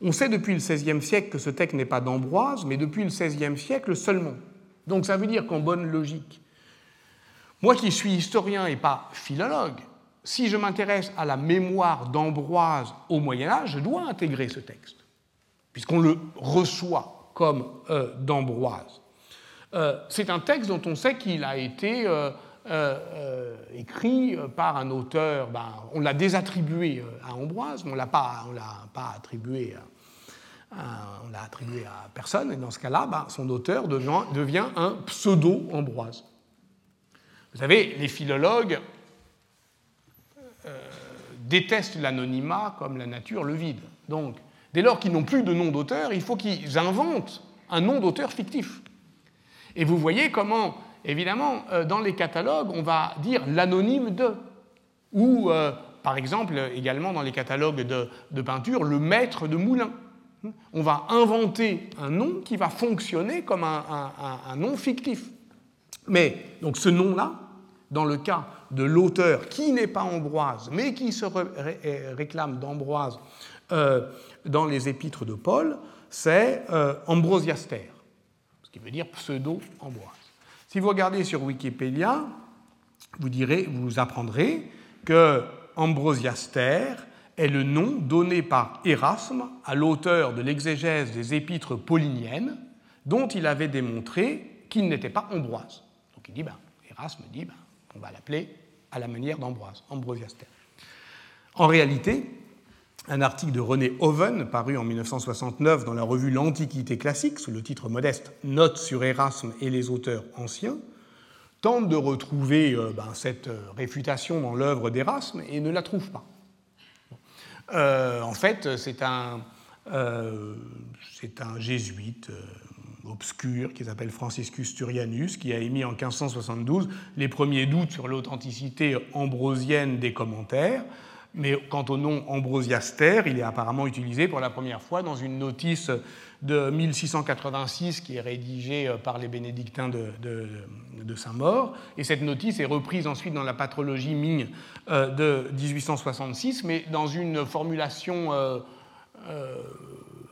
On sait depuis le XVIe siècle que ce texte n'est pas d'Ambroise, mais depuis le XVIe siècle seulement. Donc ça veut dire qu'en bonne logique, moi qui suis historien et pas philologue, si je m'intéresse à la mémoire d'Ambroise au Moyen Âge, je dois intégrer ce texte, puisqu'on le reçoit comme euh, d'Ambroise. c'est un texte dont on sait qu'il a été écrit par un auteur, ben, on l'a désattribué euh, à Ambroise, mais on ne l'a pas, attribué à, on l'a attribué à personne, et dans ce cas-là, ben, son auteur devient, devient un pseudo-Ambroise. Vous savez, les philologues détestent l'anonymat comme la nature le vide. Donc, dès lors qu'ils n'ont plus de nom d'auteur, il faut qu'ils inventent un nom d'auteur fictif. Et vous voyez comment évidemment, euh, dans les catalogues, on va dire l'anonyme de, ou euh, par exemple également dans les catalogues de, peinture, le maître de moulin. On va inventer un nom qui va fonctionner comme un, nom fictif. Mais donc ce nom-là, dans le cas de l'auteur qui n'est pas Ambroise, mais qui se réclame d'Ambroise euh, dans les épîtres de Paul, c'est Ambrosiaster, ce qui veut dire pseudo-Ambroise. Si vous regardez sur Wikipédia, vous, direz, apprendrez que Ambrosiaster est le nom donné par Erasme à l'auteur de l'exégèse des épîtres pauliniennes, dont il avait démontré qu'il n'était pas Ambroise. Donc il dit, ben, Erasme dit, ben, on va l'appeler à la manière d'Ambroise, Ambrosiaster. En réalité, un article de René Oven, paru en 1969 dans la revue L'Antiquité classique, sous le titre modeste Notes sur Erasme et les auteurs anciens, tente de retrouver euh, ben, cette euh, réfutation dans l'œuvre d'Erasme et ne la trouve pas. Euh, en fait, c'est un, un, jésuite obscur qui s'appelle Franciscus Turianus, qui a émis en 1572 les premiers doutes sur l'authenticité ambrosienne des commentaires. Mais quant au nom Ambrosiaster, il est apparemment utilisé pour la première fois dans une notice de 1686 qui est rédigée euh, par les bénédictins de, Saint-Maur. Et cette notice est reprise ensuite dans la patrologie Ming euh, de 1866, mais dans une formulation euh,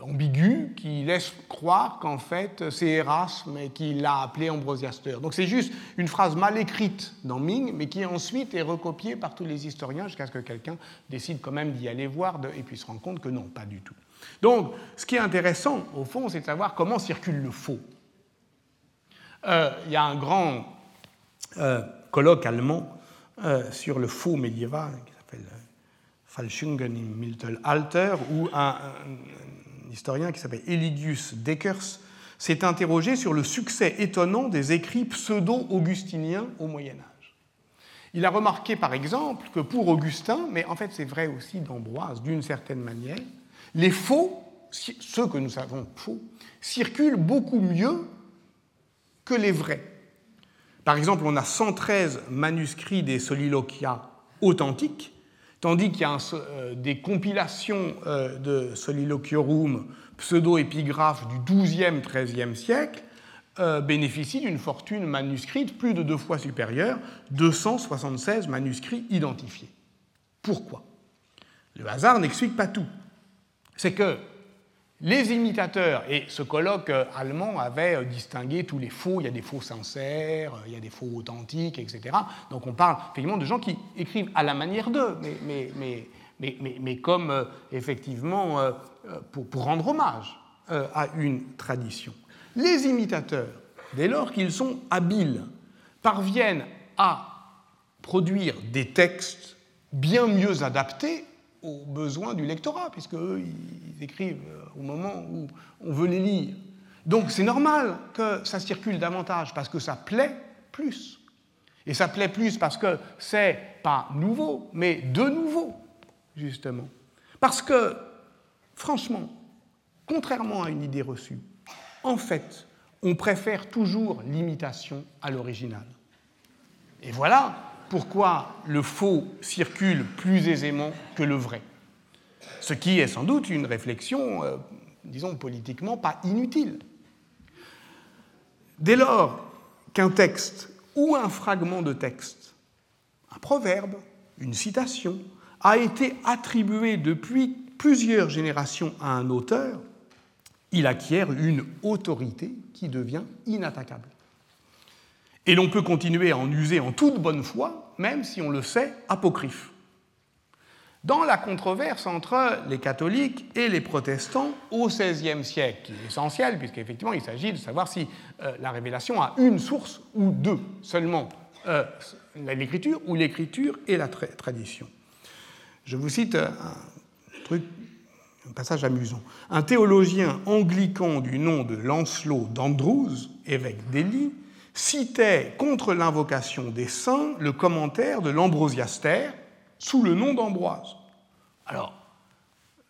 ambigu qui laisse croire qu'en fait c'est Erasme et qu'il l'a appelé Ambrosiaster. Donc c'est juste une phrase mal écrite dans Ming, mais qui ensuite est recopiée par tous les historiens jusqu'à ce que quelqu'un décide quand même d'y aller voir et puis se rendre compte que non, pas du tout. Donc ce qui est intéressant au fond, c'est de savoir comment circule le faux. Euh, il y a un grand euh, colloque allemand euh, sur le faux médiéval qui s'appelle Falschungen im Mittelalter, où un, historien qui s'appelle Eligius Deckers s'est interrogé sur le succès étonnant des écrits pseudo-augustiniens au Moyen Âge. Il a remarqué par exemple que pour Augustin, mais en fait c'est vrai aussi d'Ambroise d'une certaine manière, les faux, ceux que nous savons faux, circulent beaucoup mieux que les vrais. Par exemple, on a 113 manuscrits des soliloquia authentiques, tandis qu'il y a euh, des compilations euh, de Soliloquiorum pseudo-épigraphes du XIIe, XIIIe siècle euh, bénéficient d'une fortune manuscrite plus de deux fois supérieure, 276 manuscrits identifiés. Pourquoi? Le hasard n'explique pas tout. C'est que les imitateurs, et ce colloque euh, allemand avait euh, distingué tous les faux, il y a des faux sincères, il y a des faux authentiques, etc. Donc on parle effectivement de gens qui écrivent à la manière d'eux, mais, mais, mais, mais, comme euh, effectivement pour, pour, rendre hommage à une tradition. Les imitateurs, dès lors qu'ils sont habiles, parviennent à produire des textes bien mieux adaptés aux besoins du lectorat, puisque eux, ils écrivent au moment où on veut les lire. Donc c'est normal que ça circule davantage, parce que ça plaît plus. Et ça plaît plus parce que c'est pas nouveau, mais de nouveau, justement. Parce que, franchement, contrairement à une idée reçue, en fait, on préfère toujours l'imitation à l'original. Et voilà pourquoi le faux circule plus aisément que le vrai. Ce qui est sans doute une réflexion, euh, disons politiquement, pas inutile. Dès lors qu'un texte ou un fragment de texte, un proverbe, une citation, a été attribué depuis plusieurs générations à un auteur, il acquiert une autorité qui devient inattaquable. Et l'on peut continuer à en user en toute bonne foi, même si on le sait apocryphe. Dans la controverse entre les catholiques et les protestants au XVIe siècle, qui est essentielle, puisqu'effectivement il s'agit de savoir si euh, la révélation a une source ou deux seulement, euh, l'écriture ou l'écriture et la tradition. Je vous cite un truc un passage amusant. Un théologien anglican du nom de Lancelot d'Andrews, évêque d'Ely, citait contre l'invocation des saints le commentaire de l'Ambrosiaster sous le nom d'Ambroise. Alors,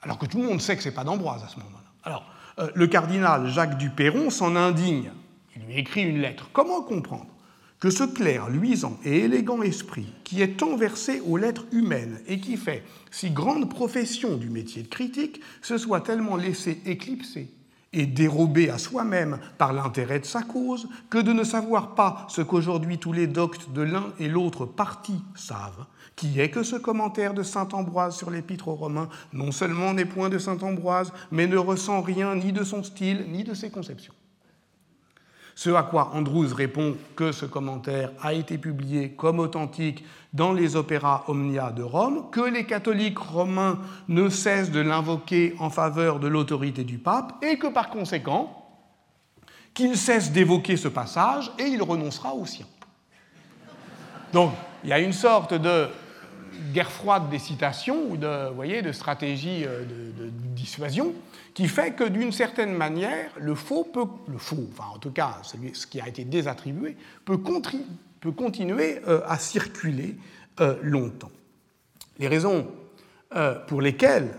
alors que tout le monde sait que ce n'est pas d'Ambroise à ce moment-là. Alors, euh, le cardinal Jacques Duperron s'en indigne. Il lui écrit une lettre. Comment comprendre que ce clair, luisant et élégant esprit, qui est tant versé aux lettres humaines et qui fait si grande profession du métier de critique, se soit tellement laissé éclipser et dérobé à soi-même par l'intérêt de sa cause, que de ne savoir pas ce qu'aujourd'hui tous les doctes de l'un et l'autre parti savent, qui est que ce commentaire de saint Ambroise sur l'épître aux Romains non seulement n'est point de saint Ambroise, mais ne ressent rien ni de son style, ni de ses conceptions. Ce à quoi Andrews répond que ce commentaire a été publié comme authentique dans les opéras Omnia de Rome, que les catholiques romains ne cessent de l'invoquer en faveur de l'autorité du pape, et que par conséquent, qu'il cesse d'évoquer ce passage et il renoncera au sien. Donc, il y a une sorte de guerre froide des citations ou de, de stratégie euh, de dissuasion qui fait que d'une certaine manière, le faux peut, le faux, enfin en tout cas ce qui a été désattribué, peut, peut continuer euh, à circuler euh, longtemps. Les raisons euh, pour lesquelles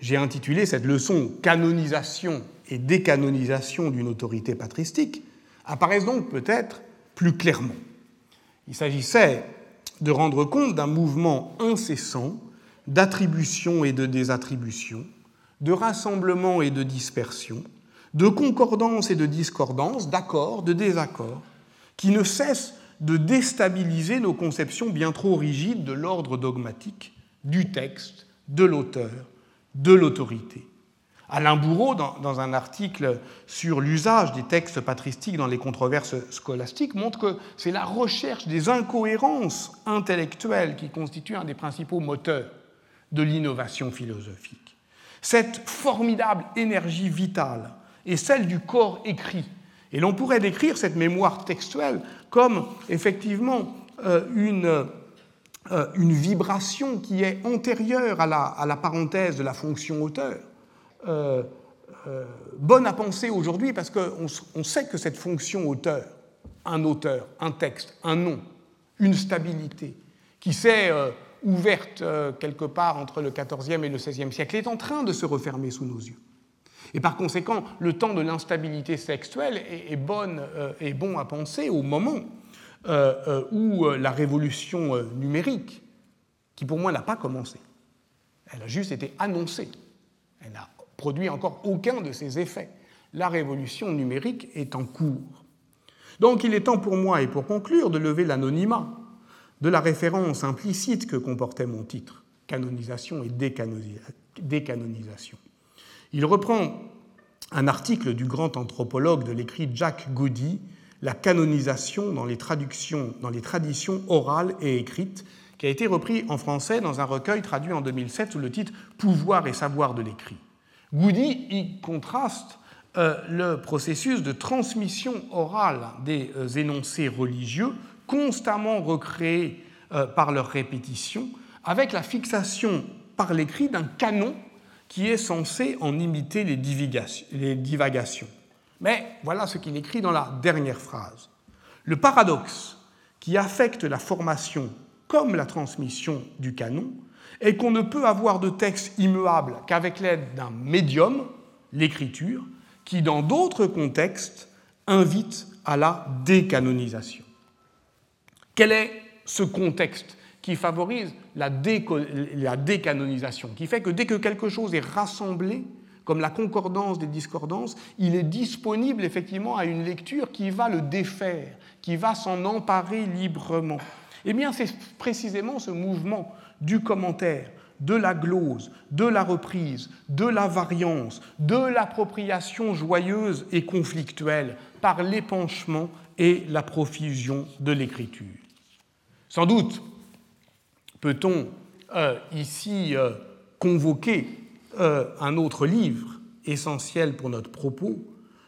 j'ai intitulé cette leçon Canonisation et décanonisation d'une autorité patristique apparaissent donc peut-être plus clairement. Il s'agissait de rendre compte d'un mouvement incessant d'attribution et de désattribution de rassemblement et de dispersion, de concordance et de discordance, d'accord, de désaccord, qui ne cessent de déstabiliser nos conceptions bien trop rigides de l'ordre dogmatique, du texte, de l'auteur, de l'autorité. Alain Bourreau, dans, un article sur l'usage des textes patristiques dans les controverses scolastiques, montre que c'est la recherche des incohérences intellectuelles qui constitue un des principaux moteurs de l'innovation philosophique. Cette formidable énergie vitale est celle du corps écrit. Et l'on pourrait décrire cette mémoire textuelle comme effectivement euh, une, euh, une vibration qui est antérieure à la, parenthèse de la fonction auteur, euh, bonne à penser aujourd'hui parce qu'on sait que cette fonction auteur, un auteur, un texte, un nom, une stabilité, qui s'est ouverte quelque part entre le XIVe et le XVIe siècle, est en train de se refermer sous nos yeux. Et par conséquent, le temps de l'instabilité sexuelle est, est bon à penser au moment où la révolution numérique, qui pour moi n'a pas commencé, elle a juste été annoncée, elle n'a produit encore aucun de ses effets. La révolution numérique est en cours. Donc il est temps pour moi, et pour conclure, de lever l'anonymat de la référence implicite que comportait mon titre, canonisation et décanonisation. Il reprend un article du grand anthropologue de l'écrit Jack Goody, La canonisation dans les, traductions, dans les traditions orales et écrites, qui a été repris en français dans un recueil traduit en 2007 sous le titre Pouvoir et savoir de l'écrit. Goody y contraste euh, le processus de transmission orale des euh, énoncés religieux, constamment recréés euh, par leur répétition, avec la fixation par l'écrit d'un canon qui est censé en imiter les, divagations. Mais voilà ce qu'il écrit dans la dernière phrase. Le paradoxe qui affecte la formation comme la transmission du canon est qu'on ne peut avoir de texte immuable qu'avec l'aide d'un médium, l'écriture, qui dans d'autres contextes invite à la décanonisation. Quel est ce contexte qui favorise la, décanonisation, qui fait que dès que quelque chose est rassemblé, comme la concordance des discordances, il est disponible effectivement à une lecture qui va le défaire, qui va s'en emparer librement. Eh bien, c'est précisément ce mouvement du commentaire, de la glose, de la reprise, de la variance, de l'appropriation joyeuse et conflictuelle par l'épanchement et la profusion de l'écriture. Sans doute, peut-on euh, ici euh, convoquer euh, un autre livre essentiel pour notre propos,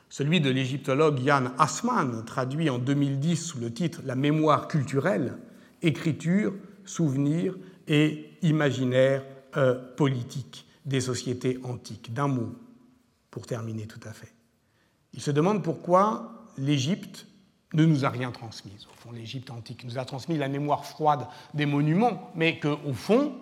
celui de l'égyptologue Yann Assmann, traduit en 2010 sous le titre La mémoire culturelle, écriture, souvenir et imaginaire politique des sociétés antiques. D'un mot, pour terminer tout à fait. Il se demande pourquoi l'Égypte ne nous a rien transmis. Au fond, l'Égypte antique nous a transmis la mémoire froide des monuments, mais qu'au fond,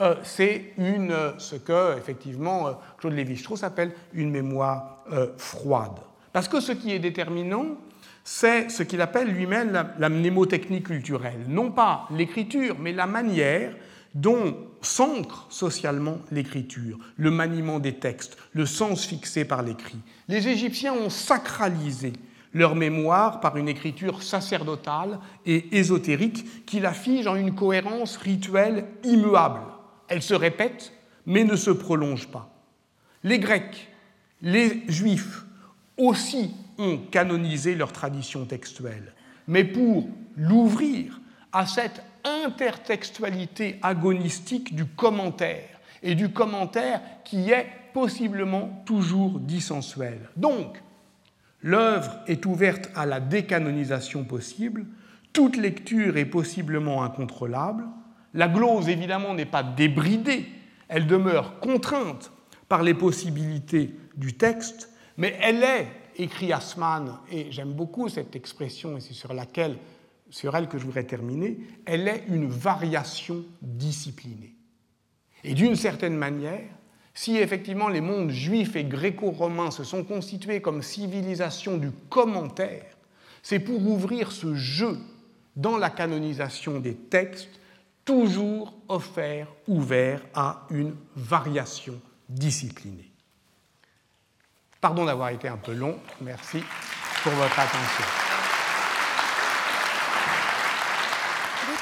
euh, c'est une, euh, ce que, effectivement, euh, Claude Lévi-Strauss appelle une mémoire froide. Parce que ce qui est déterminant, c'est ce qu'il appelle lui-même la, la, culturelle. Non pas l'écriture, mais la manière dont s'ancre socialement l'écriture, le maniement des textes, le sens fixé par l'écrit. Les Égyptiens ont sacralisé leur mémoire par une écriture sacerdotale et ésotérique qui la fige en une cohérence rituelle immuable. Elle se répète, mais ne se prolonge pas. Les Grecs, les Juifs aussi ont canonisé leur tradition textuelle, mais pour l'ouvrir à cette intertextualité agonistique du commentaire, et du commentaire qui est possiblement toujours dissensuel. Donc, L'œuvre est ouverte à la décanonisation possible, toute lecture est possiblement incontrôlable, la glose évidemment n'est pas débridée, elle demeure contrainte par les possibilités du texte, mais elle est, écrit Asman, et j'aime beaucoup cette expression et c'est sur laquelle, sur elle que je voudrais terminer, elle est une variation disciplinée. Et d'une certaine manière, si effectivement les mondes juifs et gréco-romains se sont constitués comme civilisation du commentaire, c'est pour ouvrir ce jeu dans la canonisation des textes, toujours offert, ouvert à une variation disciplinée. Pardon d'avoir été un peu long, merci pour votre attention.